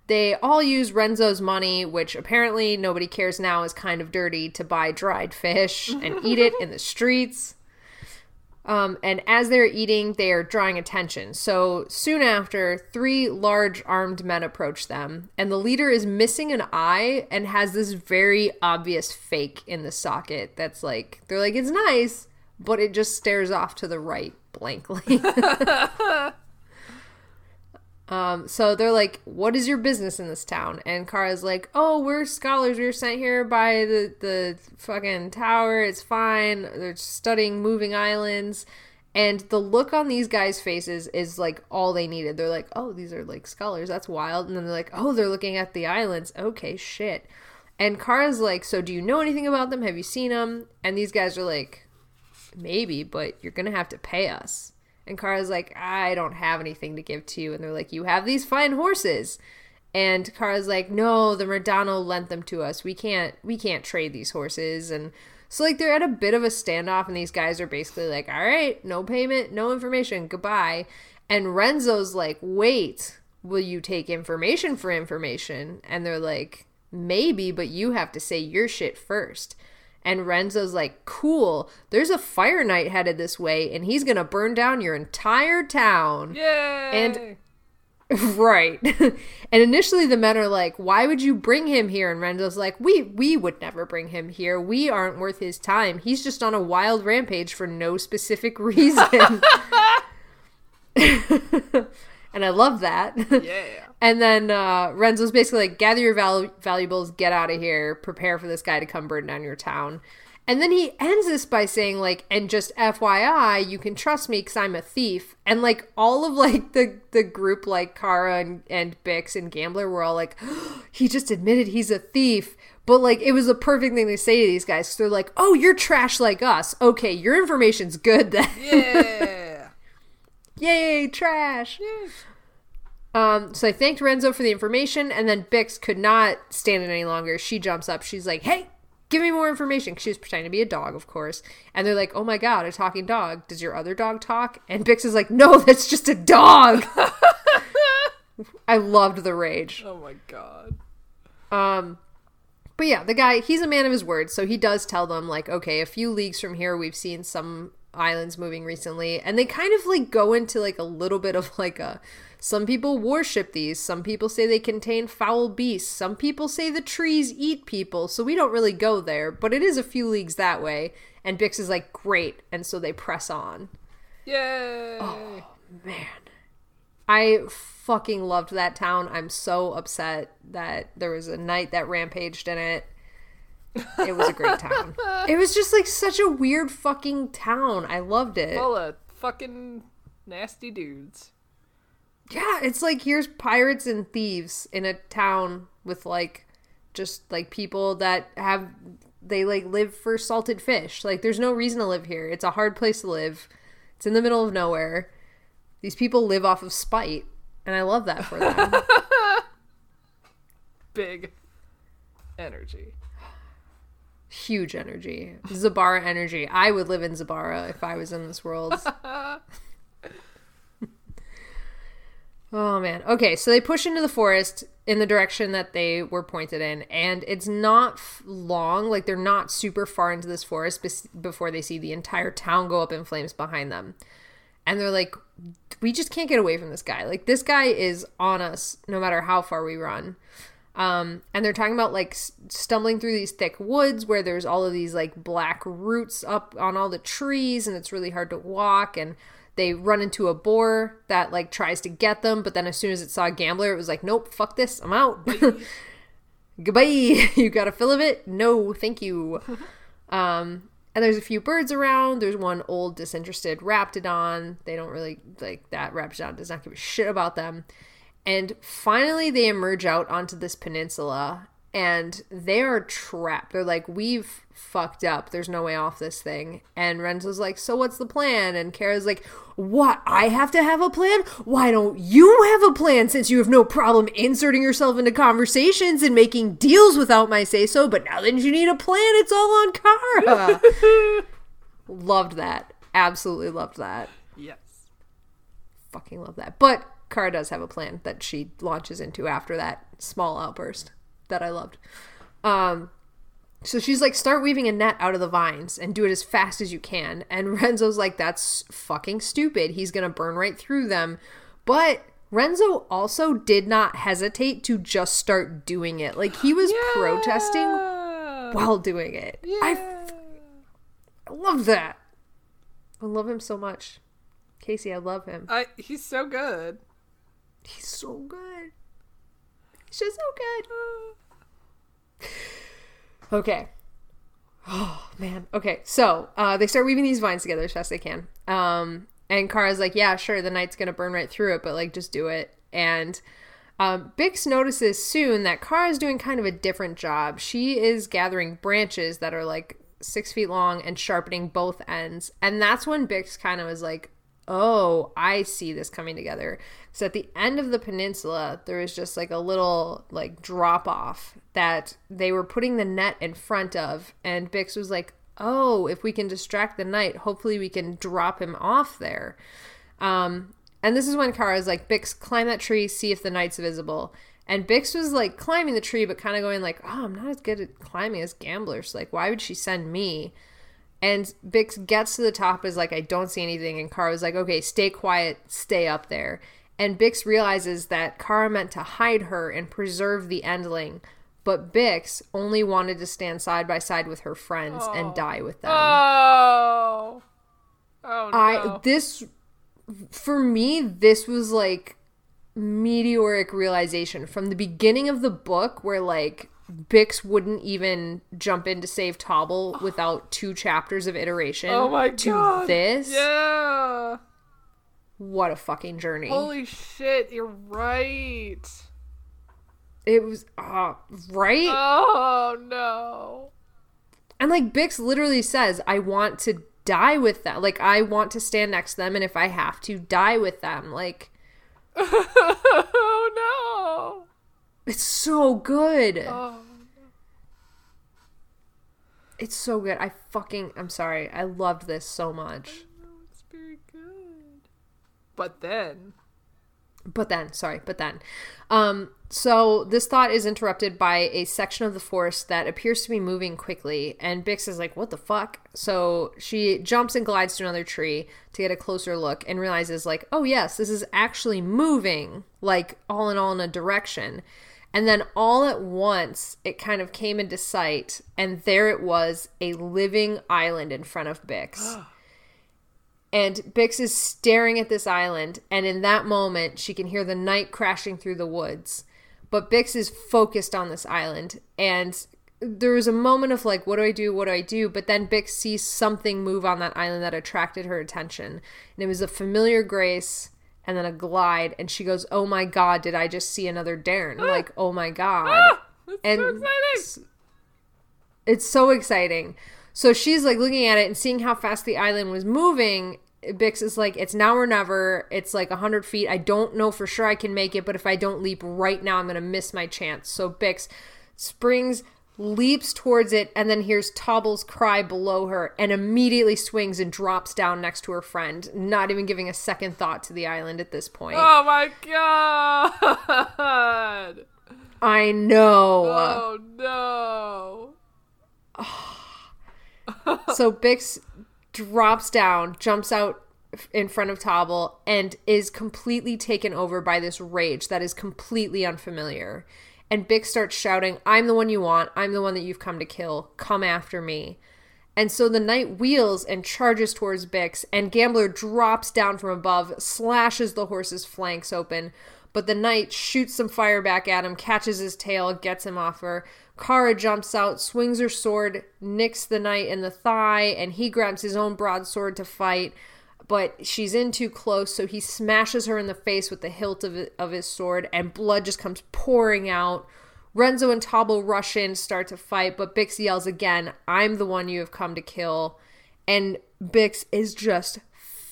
They all use Renzo's money, which apparently nobody cares now is kind of dirty, to buy dried fish and eat it in the streets. Um, and as they're eating, they are drawing attention. So soon after, three large armed men approach them, and the leader is missing an eye and has this very obvious fake in the socket that's like, they're like, it's nice, but it just stares off to the right blankly. Um, so they're like, "What is your business in this town?" And Kara's like, "Oh, we're scholars. We were sent here by the the fucking tower. It's fine. They're studying moving islands." And the look on these guys' faces is like all they needed. They're like, "Oh, these are like scholars. That's wild." And then they're like, "Oh, they're looking at the islands. Okay, shit." And Kara's like, "So do you know anything about them? Have you seen them?" And these guys are like, "Maybe, but you're gonna have to pay us." And Kara's like, I don't have anything to give to you. And they're like, You have these fine horses. And Kara's like, No, the Murdano lent them to us. We can't we can't trade these horses. And so like they're at a bit of a standoff and these guys are basically like, All right, no payment, no information, goodbye. And Renzo's like, Wait, will you take information for information? And they're like, Maybe, but you have to say your shit first. And Renzo's like, cool, there's a fire knight headed this way, and he's gonna burn down your entire town. Yay! And right. and initially the men are like, why would you bring him here? And Renzo's like, we we would never bring him here. We aren't worth his time. He's just on a wild rampage for no specific reason. and I love that. yeah. And then uh, Renzo's basically like, gather your val- valuables, get out of here, prepare for this guy to come burn down your town. And then he ends this by saying like, and just FYI, you can trust me because I'm a thief. And like all of like the the group, like Kara and and Bix and Gambler, were all like, he just admitted he's a thief. But like it was a perfect thing to say to these guys. So they're like, oh, you're trash like us. Okay, your information's good then. Yeah. Yay, trash. Um, so I thanked Renzo for the information, and then Bix could not stand it any longer. She jumps up. She's like, "Hey, give me more information." She was pretending to be a dog, of course. And they're like, "Oh my god, a talking dog! Does your other dog talk?" And Bix is like, "No, that's just a dog." I loved the rage. oh my god. Um, but yeah, the guy, he's a man of his word. So he does tell them, like, okay, a few leagues from here, we've seen some islands moving recently. And they kind of like go into like a little bit of like a. Some people worship these. Some people say they contain foul beasts. Some people say the trees eat people. So we don't really go there. But it is a few leagues that way. And Bix is like, great. And so they press on. Yay. Oh, Man. I fucking loved that town. I'm so upset that there was a knight that rampaged in it. It was a great town. It was just like such a weird fucking town. I loved it. Full of fucking nasty dudes. Yeah, it's like here's pirates and thieves in a town with like just like people that have they like live for salted fish. Like there's no reason to live here. It's a hard place to live. It's in the middle of nowhere. These people live off of spite, and I love that for them. Big energy. Huge energy. Zabara energy. I would live in Zabara if I was in this world. oh man. Okay, so they push into the forest in the direction that they were pointed in, and it's not f- long. Like they're not super far into this forest bes- before they see the entire town go up in flames behind them. And they're like, we just can't get away from this guy. Like this guy is on us no matter how far we run. Um, and they're talking about like s- stumbling through these thick woods where there's all of these like black roots up on all the trees and it's really hard to walk and they run into a boar that like tries to get them but then as soon as it saw a gambler it was like nope fuck this i'm out. Goodbye. You got a fill of it? No thank you. Um and there's a few birds around. There's one old disinterested raptidon they don't really like that raptidon does not give a shit about them. And finally, they emerge out onto this peninsula and they are trapped. They're like, We've fucked up. There's no way off this thing. And Renzo's like, So what's the plan? And Kara's like, What? I have to have a plan? Why don't you have a plan since you have no problem inserting yourself into conversations and making deals without my say so? But now that you need a plan, it's all on Kara. loved that. Absolutely loved that Yes. fucking love that. But Kara does have a plan that she launches into after that small outburst that I loved. Um, so she's like, start weaving a net out of the vines and do it as fast as you can. And Renzo's like, that's fucking stupid. He's gonna burn right through them. But Renzo also did not hesitate to just start doing it. Like he was protesting while doing it. I, I love that. I love him so much. Casey, I love him. I he's so good. He's so good. He's just so good. Okay. Oh man. Okay. So uh, they start weaving these vines together as fast as they can. Um, and Kara's like, "Yeah, sure. The knight's gonna burn right through it, but like, just do it." And um, Bix notices soon that Kara's doing kind of a different job. She is gathering branches that are like six feet long and sharpening both ends. And that's when Bix kind of was like, oh, I see this coming together. So at the end of the peninsula, there was just like a little like drop off that they were putting the net in front of. And Bix was like, oh, if we can distract the knight, hopefully we can drop him off there. Um, and this is when Kara's like, Bix, climb that tree, see if the knight's visible. And Bix was like climbing the tree, but kind of going like, oh, I'm not as good at climbing as gamblers. Like, why would she send me? And Bix gets to the top, is like, I don't see anything. And Kara was like, okay, stay quiet, stay up there. And Bix realizes that Kara meant to hide her and preserve the endling, but Bix only wanted to stand side by side with her friends oh. and die with them. Oh. Oh no. I this for me this was like meteoric realization from the beginning of the book where like Bix wouldn't even jump in to save Tobble without two chapters of iteration. Oh my to god. this. Yeah. What a fucking journey. Holy shit, you're right. It was uh right? Oh no. And like Bix literally says, I want to die with them. Like I want to stand next to them and if I have to die with them. Like Oh no. It's so good. Oh. It's so good. I fucking I'm sorry. I loved this so much. It's very good. But then but then sorry but then um so this thought is interrupted by a section of the forest that appears to be moving quickly and bix is like what the fuck so she jumps and glides to another tree to get a closer look and realizes like oh yes this is actually moving like all in all in a direction and then all at once it kind of came into sight and there it was a living island in front of bix And Bix is staring at this island, and in that moment, she can hear the knight crashing through the woods. But Bix is focused on this island, and there was a moment of like, what do I do? What do I do? But then Bix sees something move on that island that attracted her attention. And it was a familiar grace and then a glide, and she goes, Oh my god, did I just see another dairne? like, oh my god. Ah, and so exciting. it's so exciting. So she's like looking at it and seeing how fast the island was moving. Bix is like, it's now or never. It's like 100 feet. I don't know for sure I can make it, but if I don't leap right now, I'm going to miss my chance. So Bix springs, leaps towards it, and then hears Tobble's cry below her and immediately swings and drops down next to her friend, not even giving a second thought to the island at this point. Oh my god. I know. Oh no. so Bix drops down, jumps out in front of Tobble, and is completely taken over by this rage that is completely unfamiliar. And Bix starts shouting, I'm the one you want. I'm the one that you've come to kill. Come after me. And so the knight wheels and charges towards Bix, and Gambler drops down from above, slashes the horse's flanks open. But the knight shoots some fire back at him, catches his tail, gets him off her. Kara jumps out, swings her sword, nicks the knight in the thigh, and he grabs his own broadsword to fight. But she's in too close, so he smashes her in the face with the hilt of, of his sword, and blood just comes pouring out. Renzo and Tobble rush in, start to fight, but Bix yells again, I'm the one you have come to kill. And Bix is just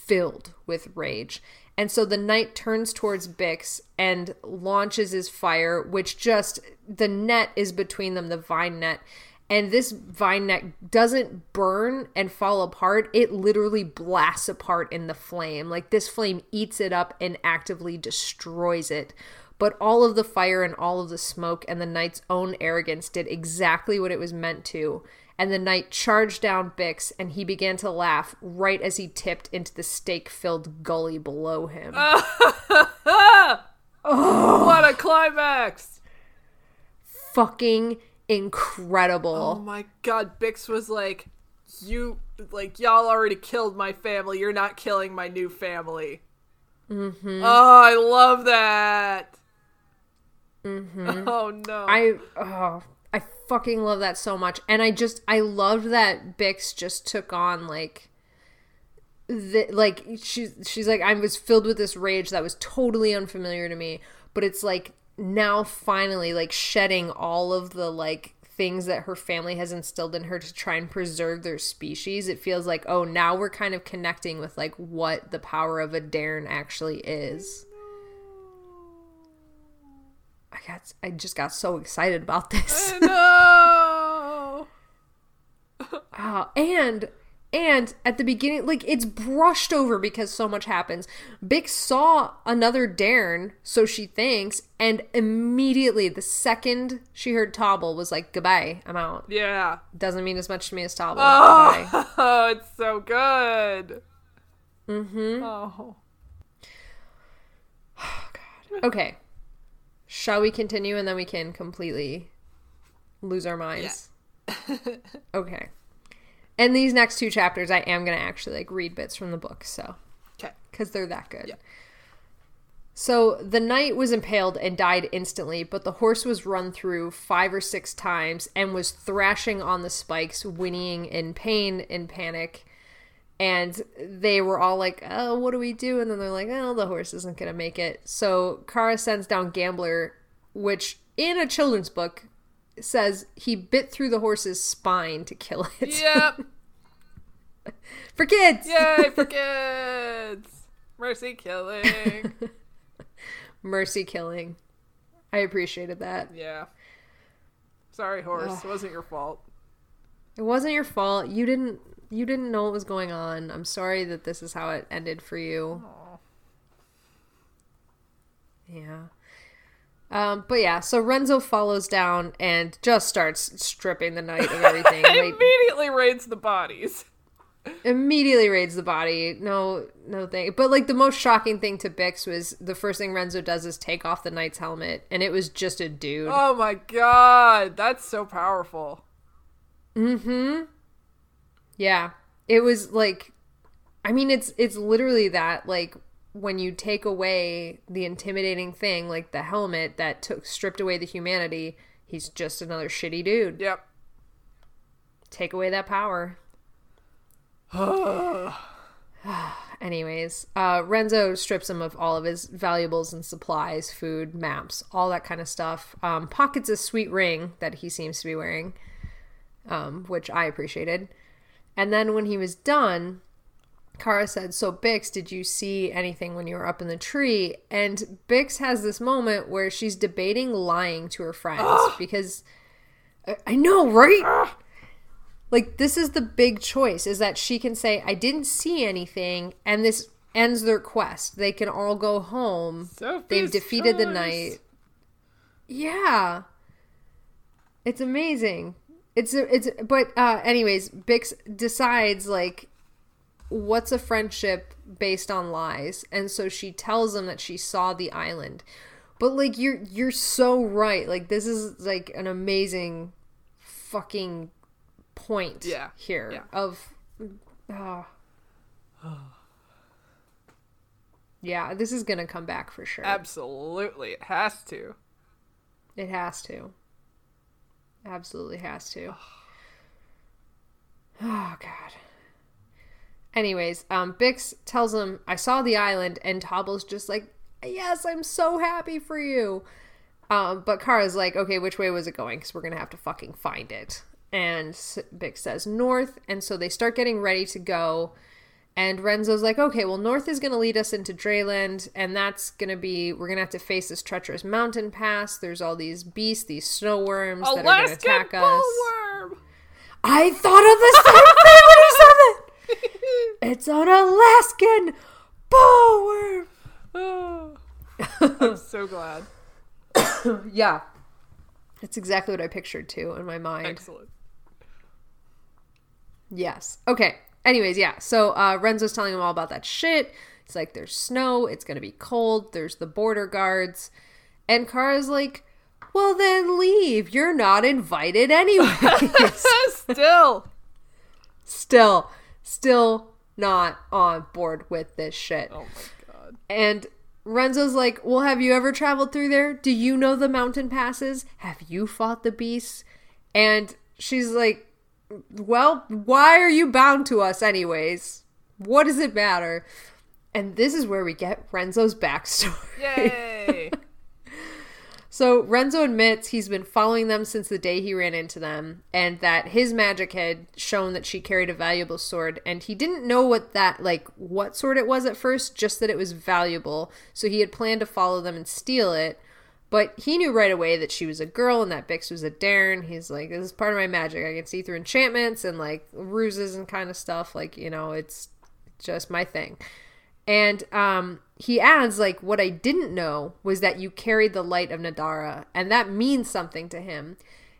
filled with rage. And so the knight turns towards Bix and launches his fire, which just the net is between them, the vine net. And this vine net doesn't burn and fall apart. It literally blasts apart in the flame. Like this flame eats it up and actively destroys it. But all of the fire and all of the smoke and the knight's own arrogance did exactly what it was meant to and the knight charged down Bix, and he began to laugh right as he tipped into the stake filled gully below him. oh. What a climax! Fucking incredible. Oh my god, Bix was like, You, like, y'all already killed my family. You're not killing my new family. Mm-hmm. Oh, I love that. Mm-hmm. Oh no. I oh I fucking love that so much. And I just I loved that Bix just took on like the, like she's she's like I was filled with this rage that was totally unfamiliar to me, but it's like now finally like shedding all of the like things that her family has instilled in her to try and preserve their species. It feels like oh now we're kind of connecting with like what the power of a dairne actually is. I got I just got so excited about this. no. oh, uh, and and at the beginning, like it's brushed over because so much happens. Bix saw another dairne, so she thinks, and immediately the second she heard Tobble was like, "Goodbye, I'm out." Yeah, doesn't mean as much to me as Tobble. Oh, oh it's so good. Mm-hmm. Oh. oh God. Okay. Shall we continue and then we can completely lose our minds? Yeah. okay. And these next two chapters, I am going to actually like read bits from the book, so okay, because they're that good. Yeah. So the knight was impaled and died instantly, but the horse was run through five or six times and was thrashing on the spikes, whinnying in pain and panic. And they were all like, "Oh, what do we do?" And then they're like, "Oh, the horse isn't gonna make it." So Kara sends down Gambler, which in a children's book says he bit through the horse's spine to kill it. Yep. for kids. Yay, for kids. Mercy killing. Mercy killing. I appreciated that. Yeah. Sorry, horse. Ugh. It wasn't your fault. It wasn't your fault. You didn't you didn't know what was going on. I'm sorry that this is how it ended for you. Aww. Yeah. Um, but yeah, so Renzo follows down and just starts stripping the knight of everything. immediately raids the bodies. Immediately raids the body. No, no thing. But like the most shocking thing to Bix was the first thing Renzo does is take off the knight's helmet, and it was just a dude. Oh my god, that's so powerful. Mm-hmm. Yeah, it was like, I mean, it's it's literally that like when you take away the intimidating thing like the helmet that took stripped away the humanity, he's just another shitty dude. Yep. Take away that power. Anyways, uh, Renzo strips him of all of his valuables and supplies, food, maps, all that kind of stuff. Um, pockets a sweet ring that he seems to be wearing, um, which I appreciated. And then when he was done, Kara said, So, Bix, did you see anything when you were up in the tree? And Bix has this moment where she's debating lying to her friends Ugh. because I know, right? Ugh. Like, this is the big choice is that she can say, I didn't see anything, and this ends their quest. They can all go home. Sophie's They've defeated choice. the knight. Yeah. It's amazing. It's it's but uh anyways, Bix decides like what's a friendship based on lies? And so she tells him that she saw the island. But like you're you're so right. Like this is like an amazing fucking point yeah. here yeah. of uh, yeah this is gonna come back for sure. Absolutely. It has to. It has to. Absolutely has to. Oh god Anyways, um, Bix tells him, I saw the island, and Tobble's just like, Yes, I'm so happy for you. Um, but Kara's like, Okay, which way was it going? Because we're going to have to fucking find it. And Bix says north, and so they start getting ready to go. And Renzo's like, okay, well, north is going to lead us into Drayland, and that's going to be, we're going to have to face this treacherous mountain pass. There's all these beasts, these snow worms that are going to attack us. I thought of the same thing when you said that it's an Alaskan bull worm. Oh, I'm so glad. yeah. That's exactly what I pictured too in my mind. Excellent. Yes. Okay. Anyways, yeah. So uh, Renzo's telling him all about that shit. It's like there's snow, it's gonna be cold, there's the border guards. And Kara's like, Well then leave. You're not invited anyway. Still. Still still not on board with this shit. Oh my god. And Renzo's like, Well, have you ever traveled through there? Do you know the mountain passes? Have you fought the beasts? And she's like, Well, why are you bound to us, anyways? What does it matter? And this is where we get Renzo's backstory. Yay! So Renzo admits he's been following them since the day he ran into them, and that his magic had shown that she carried a valuable sword, and he didn't know what that like what sword it was at first, just that it was valuable. So he had planned to follow them and steal it, but he knew right away that she was a girl and that Bix was a dairne. He's like, this is part of my magic. I can see through enchantments and like ruses and kind of stuff. Like you know, it's just my thing. And um, he adds, like, what I didn't know was that you carried the light of Nadara, and that means something to him.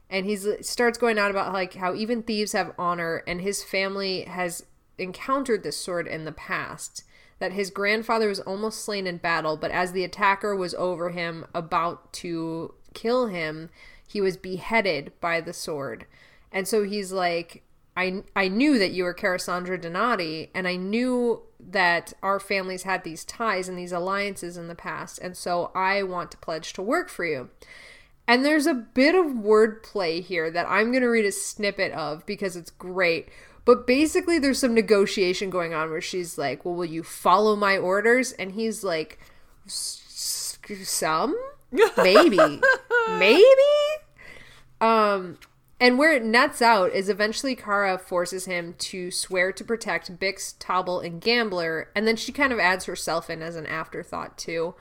And he starts going on about like how even thieves have honor, and his family has encountered this sword in the past. That his grandfather was almost slain in battle, but as the attacker was over him, about to kill him, he was beheaded by the sword. And so he's like, I, I knew that you were Cassandra Donati, and I knew that our families had these ties and these alliances in the past, and so I want to pledge to work for you. And there's a bit of wordplay here that I'm going to read a snippet of because it's great. But basically, there's some negotiation going on where she's like, Well, will you follow my orders? And he's like, Some? Maybe. Maybe? Um, and where it nets out is eventually Kara forces him to swear to protect Bix, Tobble, and Gambler, and then she kind of adds herself in as an afterthought too.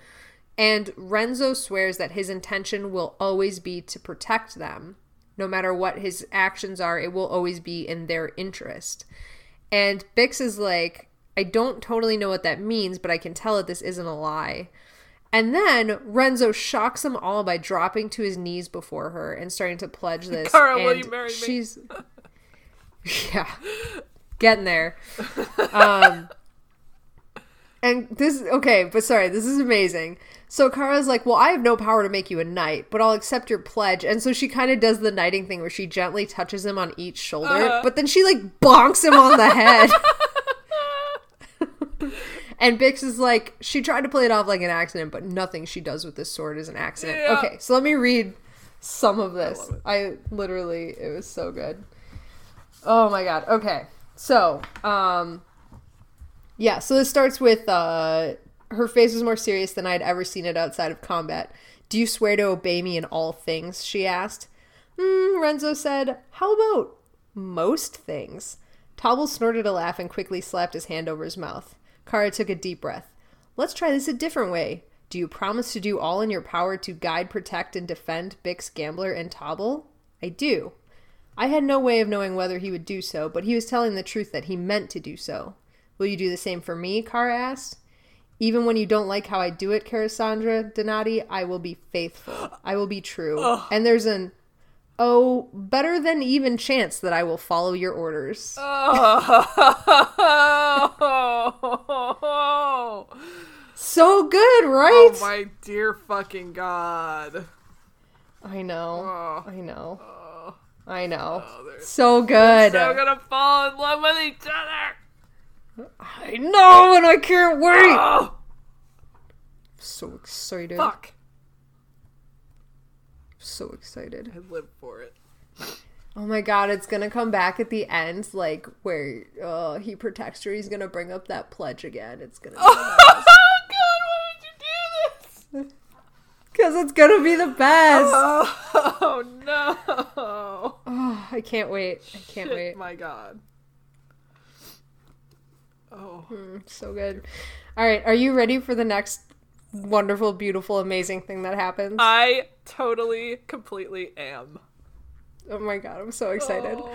And Renzo swears that his intention will always be to protect them. No matter what his actions are, it will always be in their interest. And Bix is like, I don't totally know what that means, but I can tell that this isn't a lie. And then Renzo shocks them all by dropping to his knees before her and starting to pledge this. Kara, and will you marry me? she's yeah, getting there. Um, and this okay, but sorry, this is amazing. So Kara's like, "Well, I have no power to make you a knight, but I'll accept your pledge." And so she kind of does the knighting thing where she gently touches him on each shoulder, Uh-huh. but then she like bonks him on the head. And Bix is like, she tried to play it off like an accident, but nothing she does with this sword is an accident. Yeah. Okay, so let me read some of this. it. I, literally, it was so good. Oh my god. Okay, so, um, yeah, so this starts with, uh, her face was more serious than I'd ever seen it outside of combat. Do you swear to obey me in all things? She asked. Hmm, Renzo said, How about most things? Tobble snorted a laugh and quickly slapped his hand over his mouth. Kara took a deep breath. Let's try this a different way. Do you promise to do all in your power to guide, protect, and defend Bix, Gambler, and Tobble? I do. I had no way of knowing whether he would do so, but he was telling the truth that he meant to do so. Will you do the same for me? Kara asked. Even when you don't like how I do it, Cassandra Donati, I will be faithful. I will be true. And there's an oh, better than even chance that I will follow your orders. Oh, So good, right? oh my dear fucking god. I know. Oh. I know. Oh, I know. Oh, they're so good. so gonna fall in love with each other. I know, and I can't wait. Oh, So excited. fuck. So excited. I live for it. Oh my god, it's gonna come back at the end, like where uh, he protects her. He's gonna bring up that pledge again. It's gonna Oh god, why would you do this? because it's gonna be the best. Oh no. Oh, I can't wait. I can't Shit, wait. my god. Oh. Mm, so good. All right, are you ready for the next wonderful, beautiful, amazing thing that happens? I totally, completely am. oh my god, I'm so excited. Oh.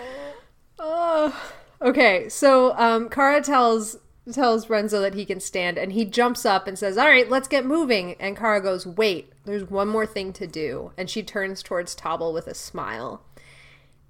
Oh. Okay, so um, Kara tells tells Renzo that he can stand, and he jumps up and says, "All right, let's get moving." And Kara goes, "Wait, there's one more thing to do." And she turns towards Tobble with a smile.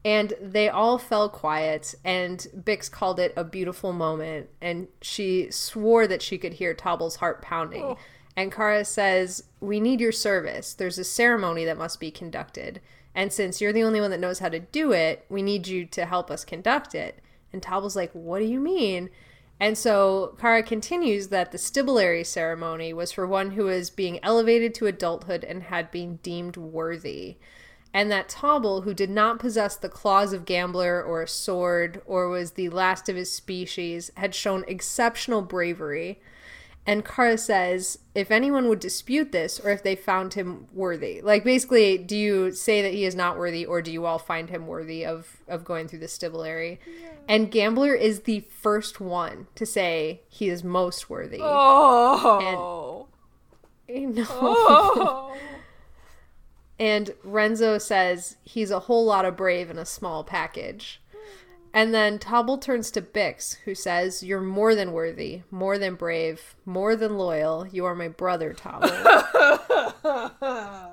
And they all fell quiet, and Bix called it a beautiful moment, and she swore that she could hear Tobble's heart pounding. Oh. And Kara says, We need your service. There's a ceremony that must be conducted. And since you're the only one that knows how to do it, we need you to help us conduct it. And Tobble's like, What do you mean? And so Kara continues that the stibulary ceremony was for one who was being elevated to adulthood and had been deemed worthy. And that Tobble, who did not possess the claws of gambler or a sword or was the last of his species, had shown exceptional bravery and Kara says, if anyone would dispute this or if they found him worthy, like basically, do you say that he is not worthy or do you all find him worthy of, of going through the stibulary? Yeah. And Gambler is the first one to say he is most worthy. Oh. And, no. Oh. and Renzo says he's a whole lot of brave in a small package. And then Tobble turns to Bix, who says, You're more than worthy, more than brave, more than loyal. You are my brother, Tobble.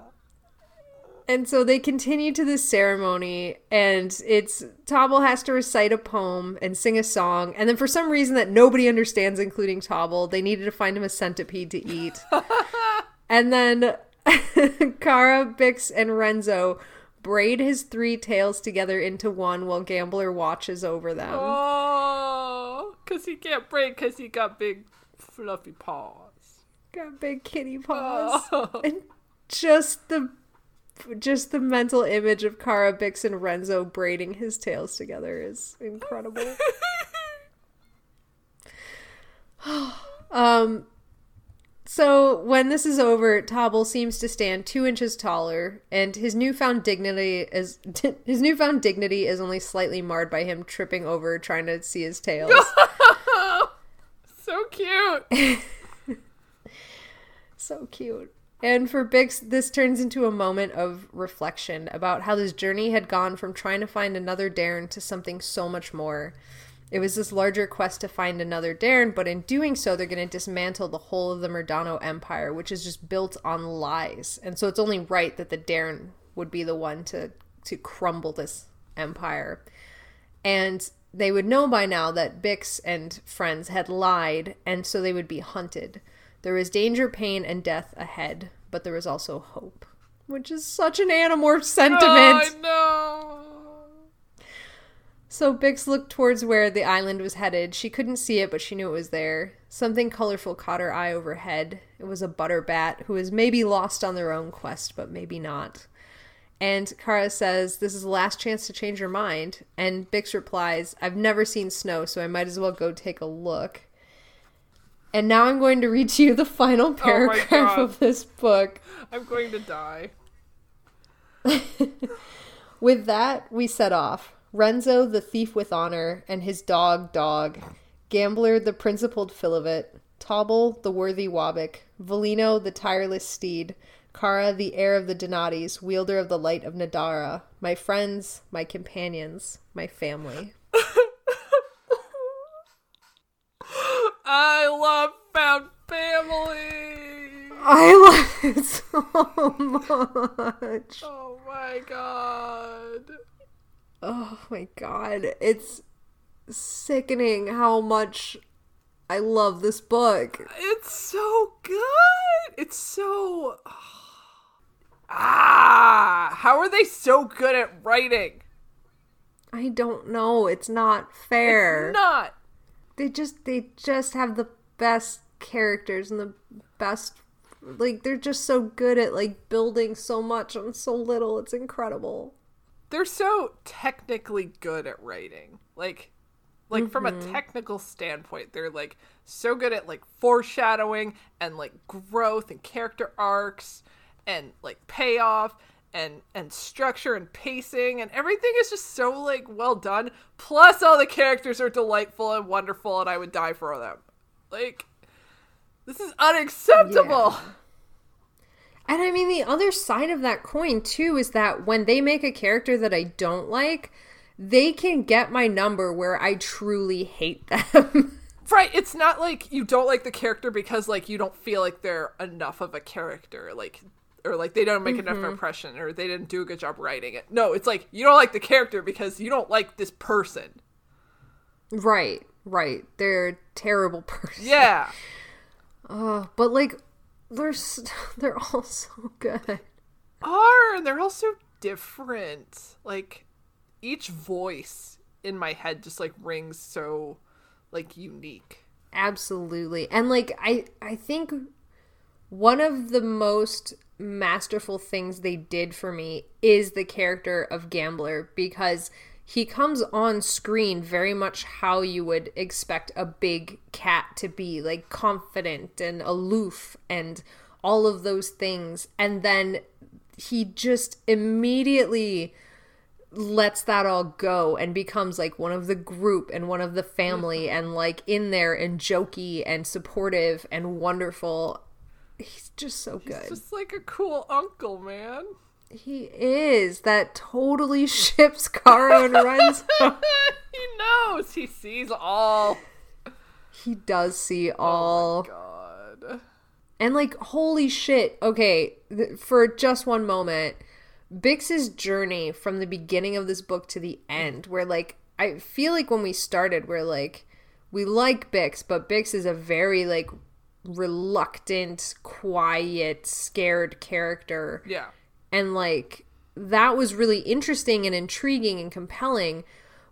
and so they continue to this ceremony, and it's Tobble has to recite a poem and sing a song. And then, for some reason that nobody understands, including Tobble, they needed to find him a centipede to eat. and then Kara, Bix, and Renzo braid his three tails together into one while Gambler watches over them. Oh, because he can't braid because he got big fluffy paws. Got big kitty paws. Oh. And just the just the mental image of Kara Bix and Renzo braiding his tails together is incredible. um so when this is over, Tobble seems to stand two inches taller, and his newfound dignity is his newfound dignity is only slightly marred by him tripping over trying to see his tails. so cute. so cute. And for Bix, this turns into a moment of reflection about how this journey had gone from trying to find another dairne to something so much more. It was this larger quest to find another dairne, but in doing so, they're going to dismantle the whole of the Murdano Empire, which is just built on lies. And so it's only right that the dairne would be the one to to crumble this empire. And they would know by now that Bix and friends had lied, and so they would be hunted. There was danger, pain, and death ahead, but there was also hope, which is such an Animorph sentiment. Oh. So Bix looked towards where the island was headed. She couldn't see it, but she knew it was there. Something colorful caught her eye overhead. It was a butterbat who was maybe lost on their own quest, but maybe not. And Kara says, This is the last chance to change your mind. And Bix replies, I've never seen snow, so I might as well go take a look. And now I'm going to read to you the final oh paragraph oh of this book. I'm going to die. With that, we set off. Renzo, the thief with honor, and his dog, Dog, Gambler, the principled felivet, Tobble, the worthy wobbyk, Volino, the tireless steed, Kara, the heir of the Donatis, wielder of the light of Nadara, my friends, my companions, my family. I love found family. I love it so much. Oh my god. Oh my god. It's sickening how much I love this book. It's so good. It's so. Ah! How are they so good at writing? I don't know. It's not fair. It's not. They just they just have the best characters and the best like they're just so good at like building so much on so little. It's incredible they're so technically good at writing. Like like mm-hmm. from a mm-hmm. technical standpoint, they're like so good at like foreshadowing and like growth and character arcs and like payoff and and structure and pacing and everything is just so like well done. Plus all the characters are delightful and wonderful and I would die for them. Like this is unacceptable. Yeah. And I mean, the other side of that coin, too, is that when they make a character that I don't like, they can get my number where I truly hate them. right. It's not like you don't like the character because, like, you don't feel like they're enough of a character. Like, or like they don't make mm-hmm. enough impression or they didn't do a good job writing it. No, it's like you don't like the character because you don't like this person. Right, right. They're a terrible person. Yeah. Uh, but like they're they're all so good. Are and they're all so different. Like each voice in my head just like rings so like unique. Absolutely. And like I I think one of the most masterful things they did for me is the character of Gambler because he comes on screen very much how you would expect a big cat to be, like confident and aloof and all of those things. And then he just immediately lets that all go and becomes like one of the group and one of the family mm-hmm. and like in there and jokey and supportive and wonderful. He's just so good. He's just like a cool uncle, man. He is. That totally ships Kara and Renzo. he knows. He sees all. He does see oh all. Oh God. And like, holy shit. Okay, th- for just one moment, Bix's journey from the beginning of this book to the end, where like, I feel like when we started, we're like, we like Bix, but Bix is a very like reluctant, quiet, scared character. Yeah. And like, that was really interesting and intriguing and compelling.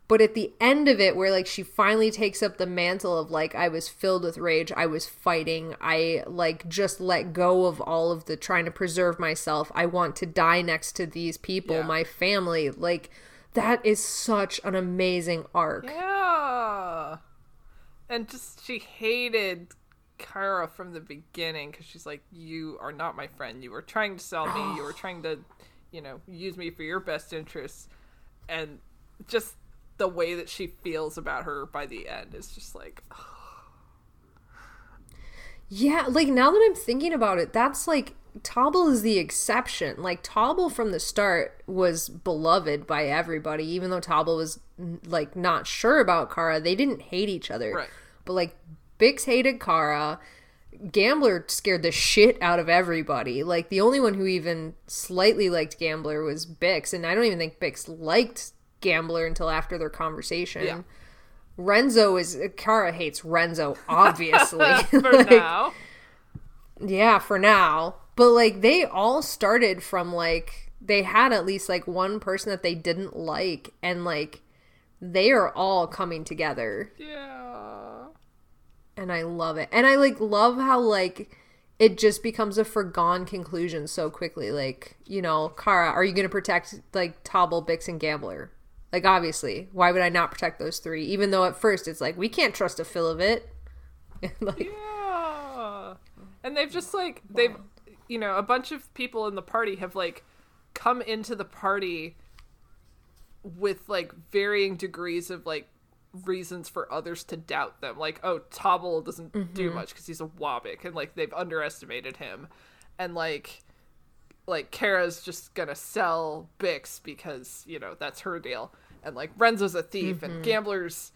But at the end of it, where like she finally takes up the mantle of like, I was filled with rage, I was fighting, I like just let go of all of the trying to preserve myself. I want to die next to these people, Yeah. my family. Like, that is such an amazing arc. Yeah. And just she hated Kara from the beginning because she's like, "You are not my friend. You were trying to sell me. You were trying to, you know, use me for your best interests." And just the way that she feels about her by the end is just like, Yeah, like now that I'm thinking about it, that's like Tobble is the exception. Like Tobble from the start was beloved by everybody, even though Tobble was like not sure about Kara. They didn't hate each other, Right. but like Bix hated Kara. Gambler scared the shit out of everybody. Like the only one who even slightly liked Gambler was Bix, and I don't even think Bix liked Gambler until after their conversation. Yeah. Renzo is Kara hates Renzo, obviously. for Like, now. yeah, for now. But like they all started from like they had at least like one person that they didn't like and like they are all coming together Yeah. And I love it. And I like love how like it just becomes a foregone conclusion so quickly. Like, you know, Kara, are you going to protect like Tobble, Bix, and Gambler? Like, obviously, why would I not protect those three? Even though at first it's like we can't trust a felivet. like, Yeah. And they've just like they've you know, a bunch of people in the party have like come into the party with like varying degrees of like reasons for others to doubt them. Like, oh, Tobble doesn't do mm-hmm. much because he's a wobbyk, and like they've underestimated him, and like like Kara's just gonna sell Bix because you know that's her deal, and like Renzo's a thief, and mm-hmm. Gambler's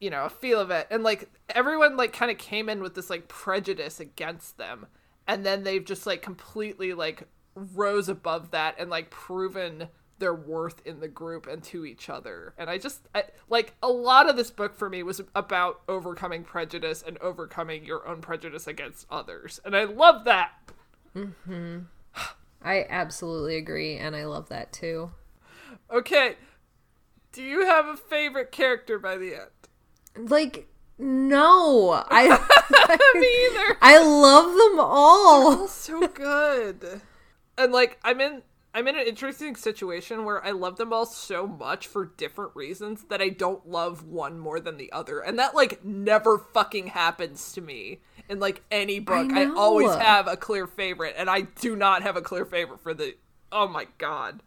you know a felivet, and like everyone like kind of came in with this like prejudice against them, and then they've just like completely like rose above that and like proven their worth in the group and to each other. And I just I, like a lot of this book for me was about overcoming prejudice and overcoming your own prejudice against others. And I love that. Hmm. I absolutely agree, and I love that too. Okay. Do you have a favorite character by the end? Like, no, I Me either. I love them all. so good. And like I'm in I'm in an interesting situation where I love them all so much for different reasons that I don't love one more than the other. And that like never fucking happens to me in like any book. I, know. always have a clear favorite and I do not have a clear favorite for the Oh my god.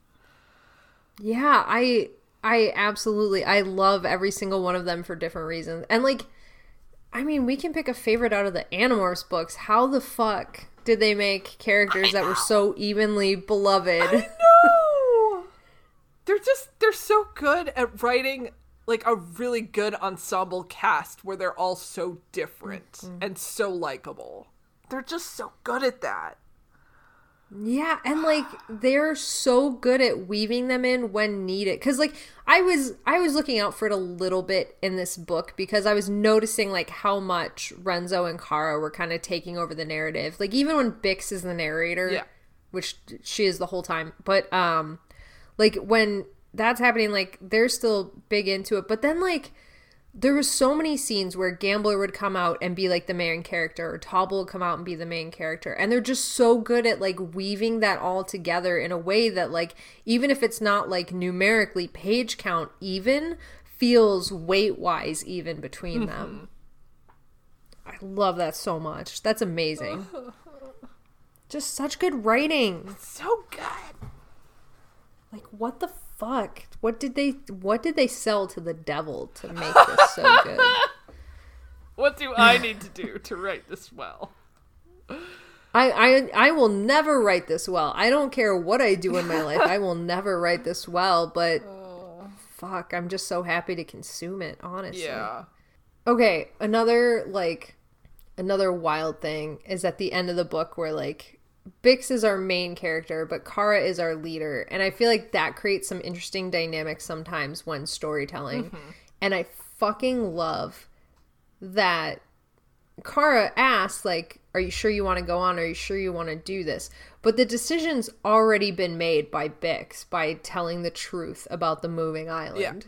Yeah, I I absolutely I love every single one of them for different reasons. And like I mean, we can pick a favorite out of the Animorphs books. How the fuck did they make characters that were so evenly beloved? No. They're just they're so good at writing like a really good ensemble cast where they're all so different mm-hmm. and so likable. They're just so good at that. Yeah, and like they're so good at weaving them in when needed. Cuz like I was I was looking out for it a little bit in this book because I was noticing like how much Renzo and Kara were kind of taking over the narrative. Like even when Bix is the narrator, Yeah. which she is the whole time. But um like when that's happening like they're still big into it, but then like there were so many scenes where Gambler would come out and be like the main character, or Tobble would come out and be the main character, and they're just so good at like weaving that all together in a way that like even if it's not like numerically page count even feels weight wise even between mm-hmm. them. I love that so much. That's amazing. Just such good writing. So good. Like what the fuck? What did they what did they sell to the devil to make this so good? What do I need to do to write this well? I, I I will never write this well. I don't care what I do in my life. I will never write this well, but oh. fuck, I'm just so happy to consume it, honestly. Yeah. Okay, another like another wild thing is at the end of the book where like Bix is our main character, but Kara is our leader, and I feel like that creates some interesting dynamics sometimes when storytelling. Mm-hmm. And I fucking love that Kara asks like, "Are you sure you want to go on? Are you sure you want to do this?" But the decision's already been made by Bix by telling the truth about the moving island.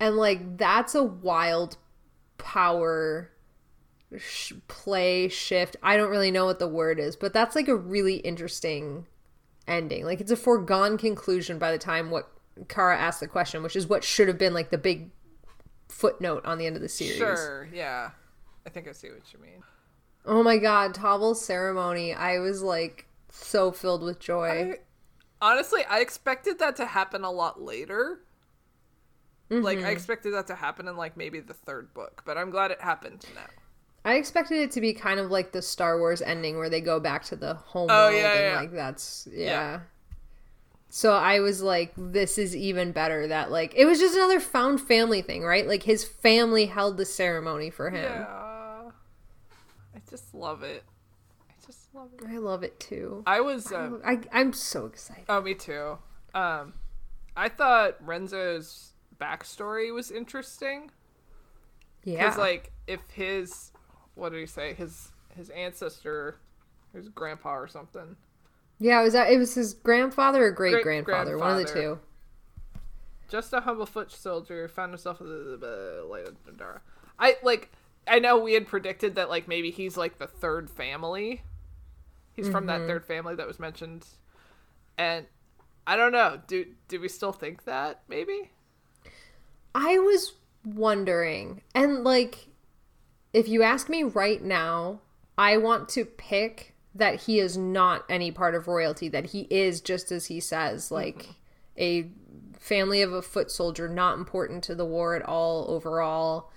And like that's a wild power sh- play shift. I don't really know what the word is, but that's like a really interesting ending. Like it's a foregone conclusion by the time what Kara asked the question, which is what should have been like the big footnote on the end of the series. Sure. Yeah. I think I see what you mean. Oh my god, Tobble's ceremony. I was like so filled with joy. I, honestly, I expected that to happen a lot later. Like Mm-hmm. I expected that to happen in like maybe the third book, but I'm glad it happened now. I expected it to be kind of like the Star Wars ending where they go back to the home Oh, world yeah, and yeah. like that's yeah. Yeah. So I was like, this is even better that like it was just another found family thing, right? Like his family held the ceremony for him. Yeah. I just love it. I just love it. I love it too. I was um, I I'm so excited. Oh, me too. Um, I thought Renzo's backstory was interesting Yeah. because, like, if his what did he say? His his ancestor, his grandpa or something. yeah, it was that it was his grandfather or great grandfather, one of the two. Just a humble foot soldier found himself in the, light of Dandara. I like. I know we had predicted that like maybe he's like the third family. He's from Mm-hmm. that third family that was mentioned, and I don't know. Do do we still think that maybe? I was wondering, and like, if you ask me right now, I want to pick that he is not any part of royalty, that he is just as he says, like a family of a foot soldier, not important to the war at all overall.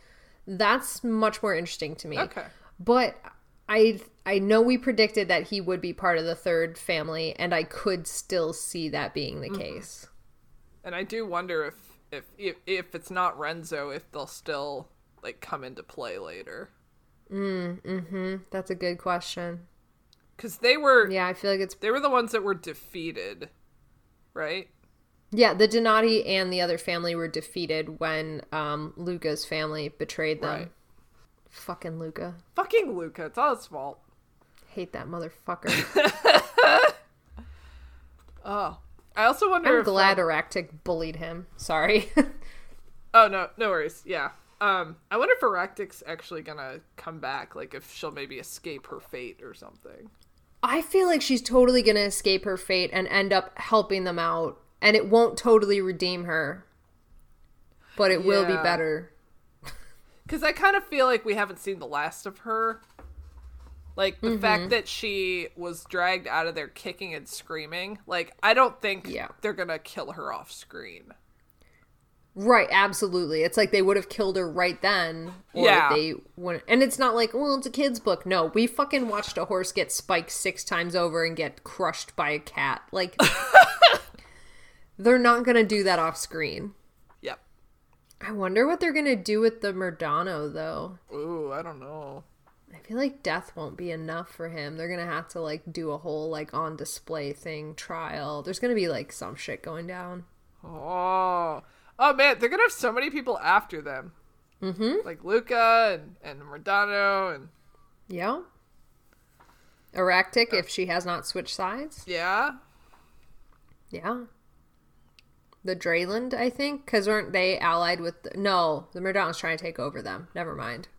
That's much more interesting to me. Okay. But I I know we predicted that he would be part of the third family, and I could still see that being the mm-hmm. case. And I do wonder if if if, if it's not Renzo, if they'll still like come into play later. That's a good question. Because they were Yeah, I feel like it's they were the ones that were defeated, right? Yeah, the Donati and the other family were defeated when um, Luca's family betrayed them. Right. Fucking Luca. Fucking Luca, it's all his fault. Hate that motherfucker. Oh, I also wonder. I'm glad um, Aractic bullied him. Sorry. oh no, no worries. Yeah. Um, I wonder if Aractic's actually gonna come back. Like if she'll maybe escape her fate or something. I feel like she's totally to escape her fate and end up helping them out. And it won't totally redeem her. But it will be better. Because I kind of feel like we haven't seen the last of her. Like the Mm-hmm. fact that she was dragged out of there kicking and screaming. Like I don't think Yeah. they're gonna kill her off screen. Right, absolutely. It's like they would have killed her right then, or Yeah. they wouldn't. And it's not like, well, it's a kid's book. No, we fucking watched a horse get spiked six times over and get crushed by a cat. Like, they're not gonna do that off screen. Yep. I wonder what they're gonna do with the Murdano, though. Ooh, I don't know. I feel like death won't be enough for him. They're gonna have to like do a whole like on display thing trial. There's gonna be like some shit going down. Oh, oh man, they're gonna have so many people after them. Mm-hmm. Like Luca and and Murdano and Yeah. Aractic, if she has not switched sides. yeah. Yeah. the Drayland, I think, because weren't they allied with? The, no, the Murdano's trying to take over them. Never mind.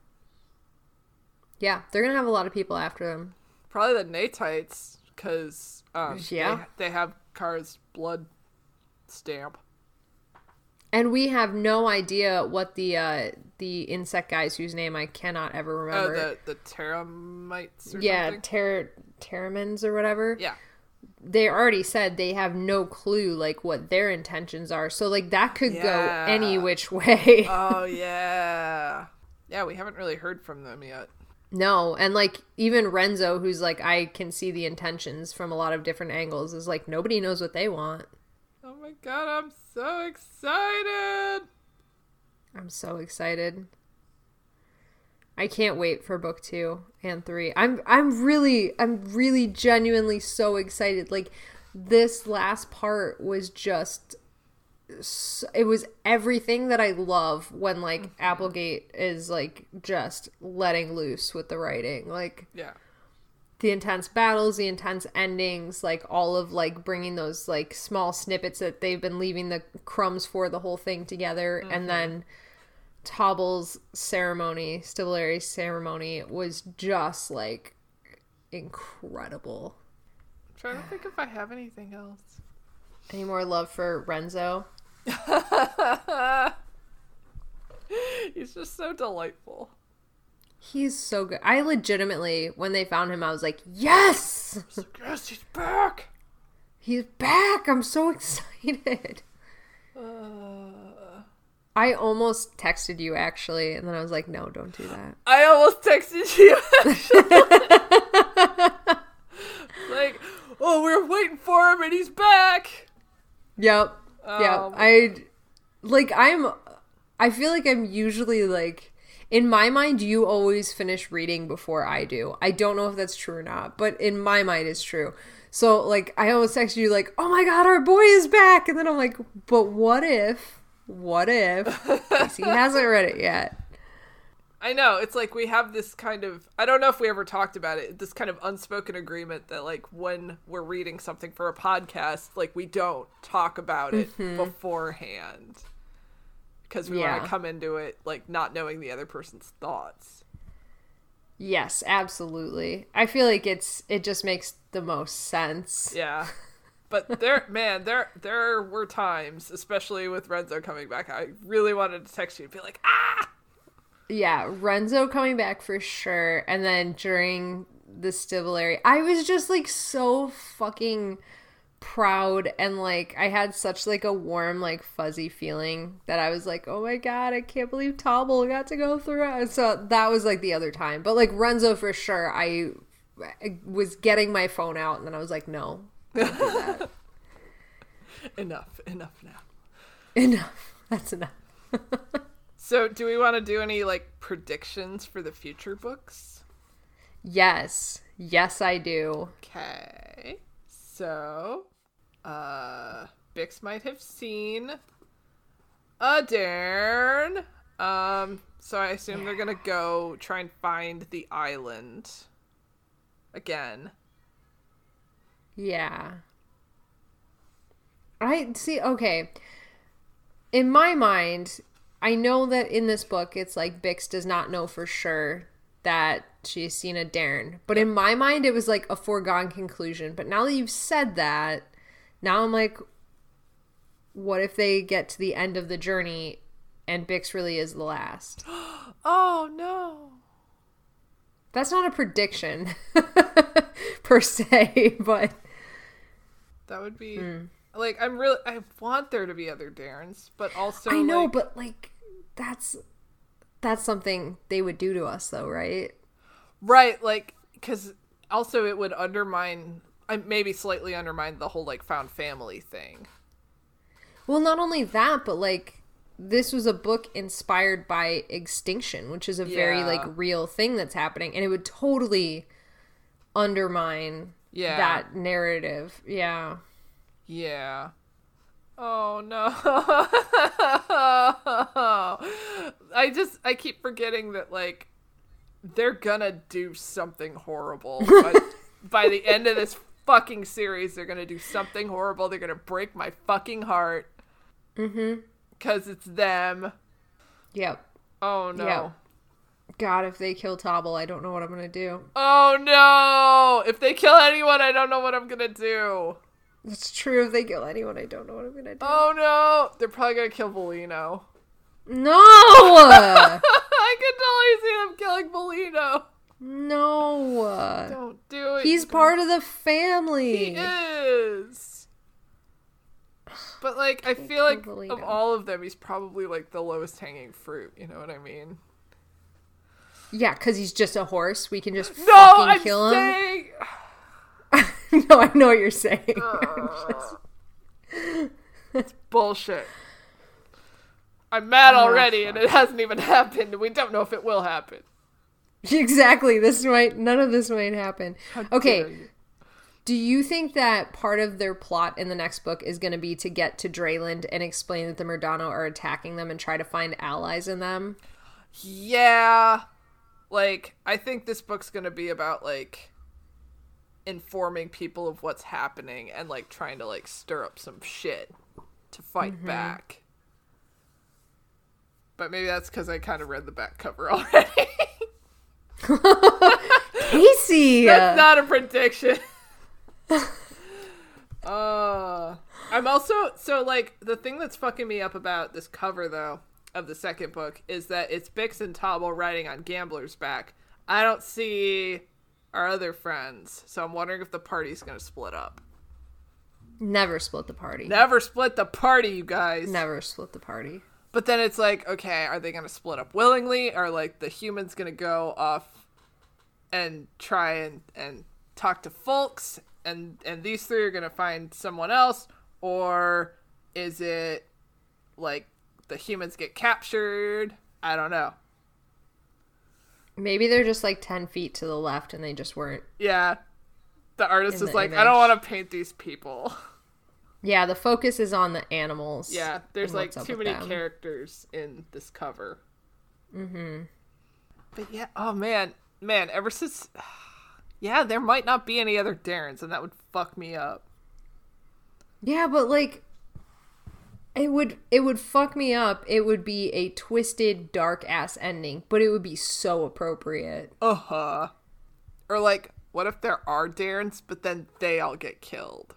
Yeah, they're gonna have a lot of people after them. Probably the Natites, because um, Yeah. they, they have Kara's blood stamp. And we have no idea what the uh the insect guys whose name I cannot ever Oh, remember. the the Teramites or yeah, something. ter- Terramins or whatever. Yeah. They already said they have no clue like what their intentions are. So like that could Yeah. go any which way. Oh yeah. Yeah, we haven't really heard from them yet. no, and like even Renzo who's like I can see the intentions from a lot of different angles is like nobody knows what they want. My god, I'm so excited. I'm so excited. I can't wait for book 2 and 3. I'm I'm really I'm really genuinely so excited. Like this last part was just it was everything that I love when like mm-hmm. Applegate is like just letting loose with the writing. Like Yeah. The intense battles, the intense endings, like all of like bringing those like small snippets that they've been leaving the crumbs for the whole thing together, and mm-hmm. then Tobble's ceremony, Stivalari's ceremony, was just like incredible. I'm trying to think if I have anything else. Any more love for Renzo? He's just so delightful. He's so good. I legitimately, when they found him, I was like, yes, Yes, he's back. he's back. I'm so excited. Uh, I almost texted you actually, and then I was like, no, don't do that. I almost texted you. actually. like, oh, we are waiting for him, and he's back. Yep. Oh, yep. I like I'm I feel like I'm usually like in my mind you always finish reading before I do. I don't know if that's true or not, but in my mind it's true. So like I almost text you like, "Oh my god, our boy is back." And then I'm like, "But what if what if he hasn't read it yet?" I know. It's like we have this kind of I don't know if we ever talked about it, this kind of unspoken agreement that like when we're reading something for a podcast, like we don't talk about it mm-hmm. beforehand. Because we want to come into it like not knowing the other person's thoughts. Yes, absolutely. I feel like it's it just makes the most sense. Yeah. But there man, there there were times, especially with Renzo coming back, I really wanted to text you and be like, ah Yeah, Renzo coming back for sure. And then during the Stivalary, I was just like so fucking proud and like I had such like a warm, like fuzzy feeling that I was like, oh my god, I can't believe Tobble got to go through it. So that was like the other time. But like Renzo for sure, I, I was getting my phone out and then I was like, no, don't do that. enough, enough now. enough. That's enough. So do we want to do any like predictions for the future books? Yes. Yes, I do. Okay. So, uh, Bix might have seen a dairne. Um, so I assume they're gonna go try and find the island again. Yeah. I see. Okay. In my mind, I know that in this book, it's like Bix does not know for sure that she's seen a dairne. But in my mind, it was like a foregone conclusion. But now that you've said that, now I'm like, what if they get to the end of the journey and Bix really is the last? Oh no! That's not a prediction per se, but That would be hmm. like I'm really I want there to be other dairnes, but also I know, like, but like that's that's something they would do to us though, right? Right, like because also it would undermine, I maybe slightly undermine the whole like found family thing. Well, not only that, but like this was a book inspired by extinction, which is a very like real thing that's happening and it would totally undermine Yeah. that narrative. Yeah. Yeah. Oh no. I just I keep forgetting that like they're gonna do something horrible. But by the end of this fucking series, they're gonna do something horrible. They're gonna break my fucking heart. Mm-hmm. Because it's them. Yep. Oh no. Yep. God, if they kill Tobble, I don't know what I'm gonna do. Oh no! If they kill anyone, I don't know what I'm gonna do. It's true. If they kill anyone, I don't know what I'm gonna do. Oh no! They're probably gonna kill Volino. No! I can totally see them killing Volino. no! Don't do it. He's part of the family. He is. But like, I feel like kill of all of them, he's probably like the lowest hanging fruit. You know what I mean? Yeah, because he's just a horse. We can just No, fucking I'm kill him. saying. no, I know what you're saying. It's bullshit. I'm mad Oh, already, and it hasn't even happened. We don't know if it will happen. exactly. This might none of this might happen. How Okay. Do you think that part of their plot in the next book is going to be to get to Drayland and explain that the Murdano are attacking them and try to find allies in them? Yeah. Like, I think this book's gonna be about, like, informing people of what's happening and, like, trying to, like, stir up some shit to fight Mm-hmm. back. But maybe that's because I kind of read the back cover already. Casey. That's not a prediction. uh, I'm also so like the thing that's fucking me up about this cover though of the second book is that it's Bix and Tobble riding on Gambler's back. I don't see our other friends, so I'm wondering if the party's gonna split up. Never split the party. Never split the party, you guys. Never split the party. But then it's like, okay, are they gonna split up willingly? Are like the humans gonna go off and try and and talk to folks, and and these three are gonna find someone else, or is it like the humans get captured? I don't know. Maybe they're just like 10 feet to the left and they just weren't. Yeah, the artist is the like, I don't want to paint these people. Yeah, the focus is on the animals. Yeah, there's like too many them. characters in this cover. Mm-hmm. But yeah, oh man, man, ever since, yeah, there might not be any other dairnes, and that would fuck me up. Yeah, but like it would it would fuck me up. It would be a twisted dark ass ending, but it would be so appropriate. Uh huh. Or like, what if there are dairnes, but then they all get killed?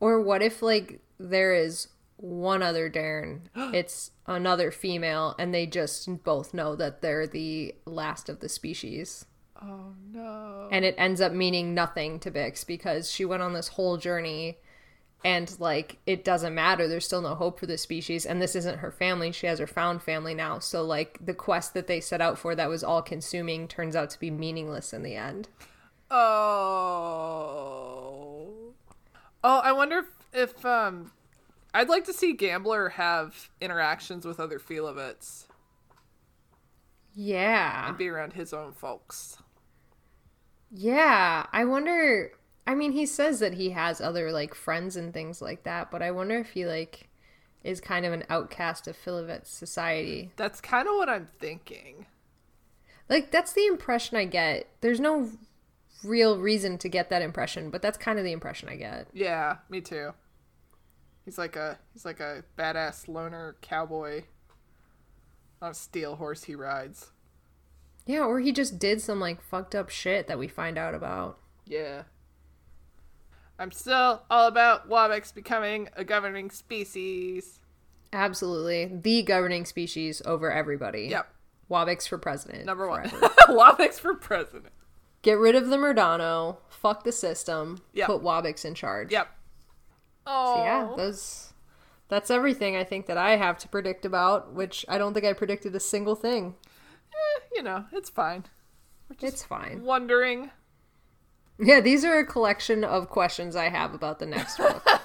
Or what if like there is one other dairne, it's another female and they just both know that they're the last of the species. Oh no. And it ends up meaning nothing to Bix because she went on this whole journey and like it doesn't matter. There's still no hope for the species and this isn't her family. She has her found family now. So like the quest that they set out for that was all consuming turns out to be meaningless in the end. Oh. Oh, I wonder if, if um, I'd like to see Gambler have interactions with other felivets yeah. And be around his own folks. yeah. I wonder i mean he says that he has other like friends and things like that but i wonder if he like is kind of an outcast of felivet's society That's kind of what I'm thinking. Like that's the impression I get. There's no real reason to get that impression, but that's kind of the impression I get. Yeah, me too. He's like a he's like a badass loner cowboy on a steel horse he rides. Yeah, or he just did some like fucked up shit that we find out about. Yeah. I'm still all about wobbyks becoming a governing species. Absolutely. The governing species over everybody. Yep. wobbyks for president. Number one. wobbyks for president. Get rid of the Murdano. Fuck the system. Yep. Put wobbyks in charge. Yep. Oh. So yeah, those that's everything I think that I have to predict about, which I don't think I predicted a single thing. Eh, you know, it's fine. It's fine. Wondering. Yeah, these are a collection of questions I have about the next book.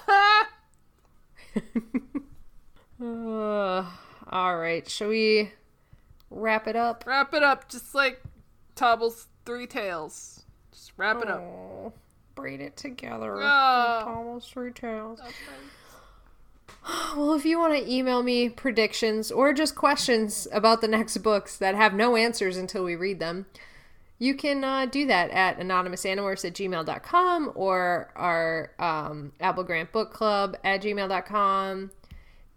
Uh, all right, shall we wrap it up? Wrap it up just like Tobble's three tails. Just wrap it up. Oh, braid it together. Oh. Almost three tails. Well, if you want to email me predictions or just questions about the next books that have no answers until we read them, you can uh, do that at anonymousanimorphs at gmail.com or our um, Apple Grant Book Club at gmail.com.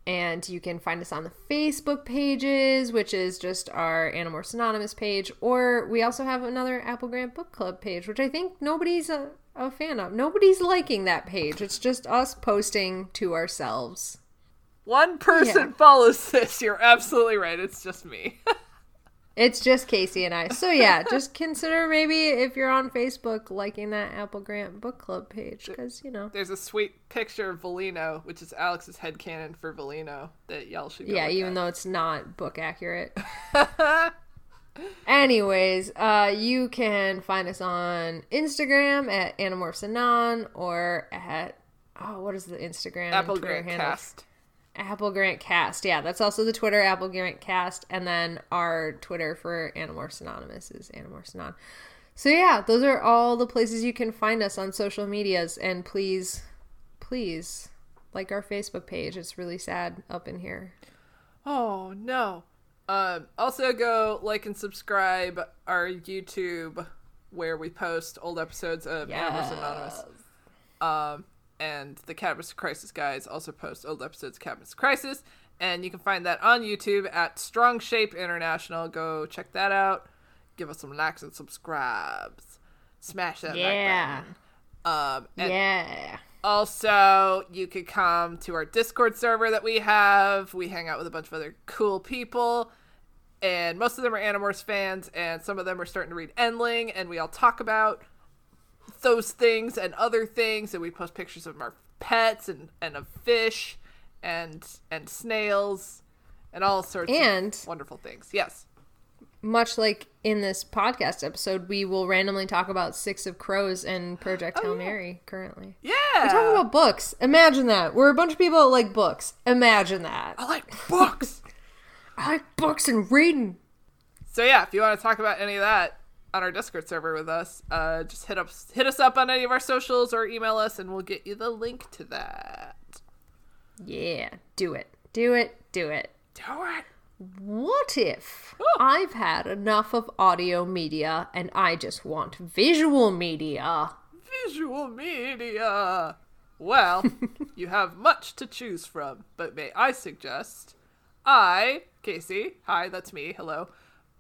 And you can find us on the Facebook pages, which is just our Animorphs Anonymous page, or we also have another Apple Grant Book Club page, which I think nobody's a, a fan of. Nobody's liking that page. It's just us posting to ourselves. One person Yeah. follows this. You're absolutely right. It's just me. It's just Casey and I. So yeah, just consider maybe if you're on Facebook liking that Apple Grant Book Club page because you know. There's a sweet picture of Volino, which is Alex's head headcanon for Volino that y'all should go Yeah, even at. though it's not book accurate. Anyways, uh, you can find us on Instagram at Animorphs Anon or at oh, what is the Instagram? Apple Grant handle? Cast. Apple Grant Cast. Yeah, that's also the Twitter Apple Grant Cast, and then our Twitter for Animorphs Anonymous is Animorphs Anon. So yeah, those are all the places you can find us on social medias, and please, please like our Facebook page. It's really sad up in here. Oh no. Um, also go like and subscribe our YouTube where we post old episodes of Animorphs Anonymous. Um, and the Cadmus Crisis guys also post old episodes of Cadmus Crisis. And you can find that on YouTube at Strong Shape International. Go check that out. Give us some likes and subscribes. Smash that Yeah. like button. Um, Yeah. also, you could come to our Discord server that we have. We hang out with a bunch of other cool people. And most of them are Animorphs fans, and some of them are starting to read Endling, and we all talk about those things and other things, and we post pictures of our pets and, and of fish and and snails and all sorts And- of wonderful things. Yes. Much like in this podcast episode, we will randomly talk about Six of Crows and Project oh, Hail Oh, yeah. Mary currently. Yeah. We're talking about books. Imagine that. We're a bunch of people that like books. Imagine that. I like books. I like books and reading. So yeah, if you want to talk about any of that on our Discord server with us, uh, just hit up hit us up on any of our socials or email us, and we'll get you the link to that. Yeah, do it. Do it. Do it. Do it. What if Oh. I've had enough of audio media and I just want visual media? Visual media. Well, you have much to choose from, but may I suggest I, Casey, hi, that's me, hello.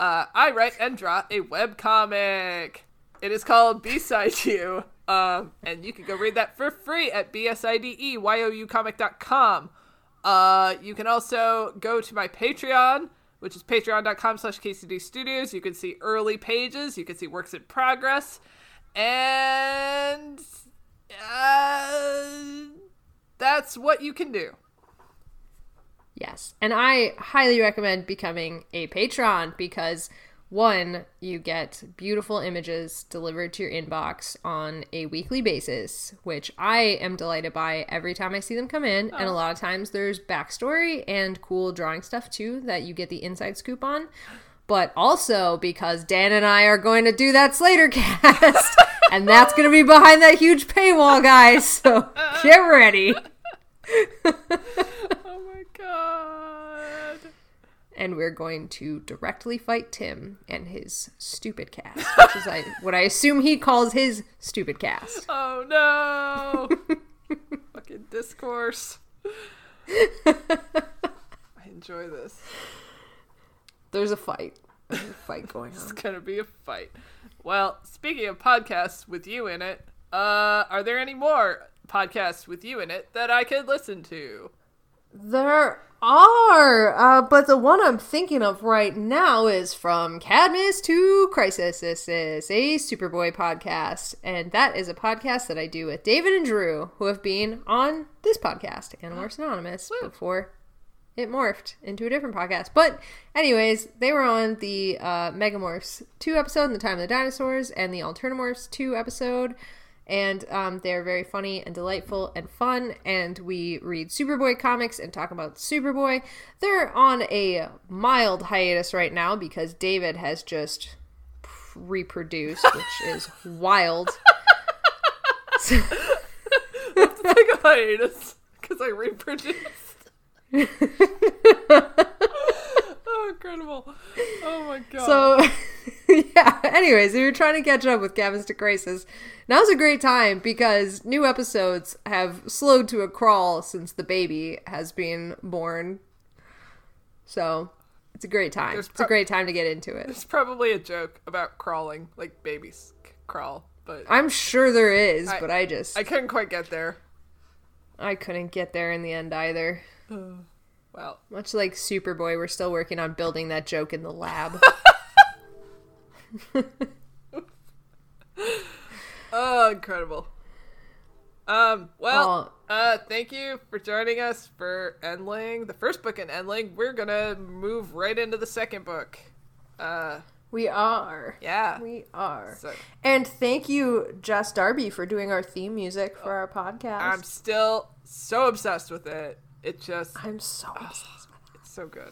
Uh, I write and draw a webcomic. It is called B-Side You. Um, and you can go read that for free at bsideyoucomic.com. Uh, you can also go to my Patreon, which is patreon.com slash KCD Studios. You can see early pages, you can see works in progress, and uh, that's what you can do. Yes. And I highly recommend becoming a patron because one, you get beautiful images delivered to your inbox on a weekly basis, which I am delighted by every time I see them come in. And a oh. lot of times there's backstory and cool drawing stuff too that you get the inside scoop on. But also because Dan and I are going to do that Slater cast. and that's going to be behind that huge paywall, guys. So get ready. Oh my god. And we're going to directly fight Tim and his stupid cast, which is I, what I assume he calls his stupid cast. Oh no. Fucking discourse. I enjoy this. There's a fight. There's a fight going on. It's gonna be a fight. Well, speaking of podcasts with you in it, uh, are there any more podcasts with you in it that I could listen to? There are, uh, but the one I'm thinking of right now is from Cadmus to Crisis. This is a Superboy podcast, and that is a podcast that I do with David and Drew, who have been on this podcast, Animorphs Anonymous, before it morphed into a different podcast. But, anyways, they were on the uh, Megamorphs 2 episode, in the Time of the Dinosaurs, and the Alternamorphs 2 episode. And um, they're very funny and delightful and fun. And we read Superboy comics and talk about Superboy. They're on a mild hiatus right now because David has just reproduced, which is wild. So- Take a hiatus because I reproduced. oh, incredible! Oh my god! So yeah. Anyways, if you're trying to catch up with Gavin to Graces, now's a great time because new episodes have slowed to a crawl since the baby has been born. So it's a great time. There's it's pro- a great time to get into it. It's probably a joke about crawling, like babies c- crawl, but I'm sure there is, I- but I just I couldn't quite get there. I couldn't get there in the end either. Well, Much like Superboy, we're still working on building that joke in the lab. oh, incredible. Um, well, Oh. uh, thank you for joining us for Endling, the first book in Endling. We're gonna move right into the second book. Uh, we are. yeah. We are. So And thank you, Jess Darby, for doing our theme music for our podcast. I'm still so obsessed with it. It just, I'm so obsessed. it's so good.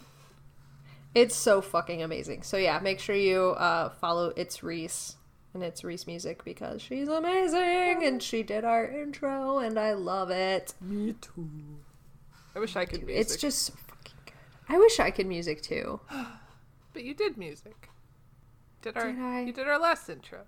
It's so fucking amazing. So yeah, make sure you uh, follow It's Reese and It's Reese Music because she's amazing and she did our intro and I love it. Me too. I wish I could music. It's just so fucking good. I wish I could music too. But you did music. Did our Did I? you did our last intro.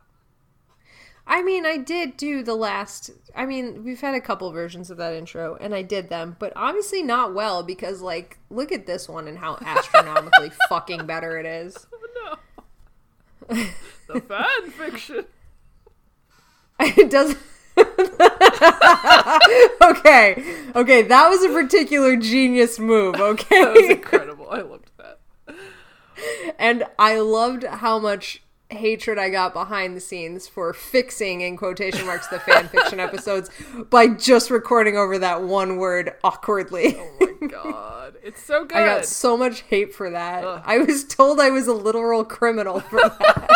I mean, I did do the last. I mean, we've had a couple versions of that intro, and I did them, but obviously not well because, like, look at this one and how astronomically fucking better it is. Oh no. the fan fiction. It does. okay, okay, that was a particular genius move. Okay, that was incredible. I loved that. and I loved how much hatred I got behind the scenes for fixing in quotation marks the fan fiction episodes by just recording over that one word awkwardly. Oh my god. It's so good. I got so much hate for that. Ugh. I was told I was a literal criminal for that.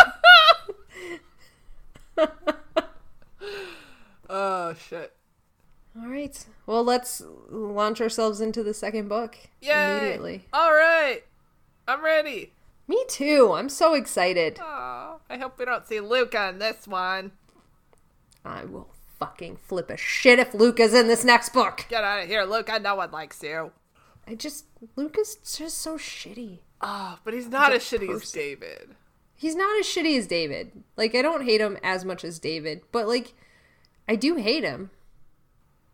Oh shit. All right. Well, let's launch ourselves into the second book Yay. immediately. All right. I'm ready. Me too. I'm so excited. Aw, I hope we don't see Luke on this one. I will fucking flip a shit if Luke is in this next book. Get out of here, Luke. I no one likes you. I just Luke is just so shitty. Ah, but he's not He's as shitty as. David. He's not as shitty as David. Like I don't hate him as much as David, but like I do hate him.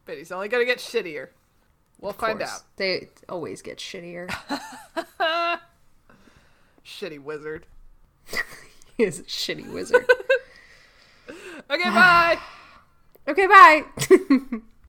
But he's only gonna get shittier. We'll find course. out. They always get shittier. Shitty wizard. he is a shitty wizard. Okay, bye. Okay, bye.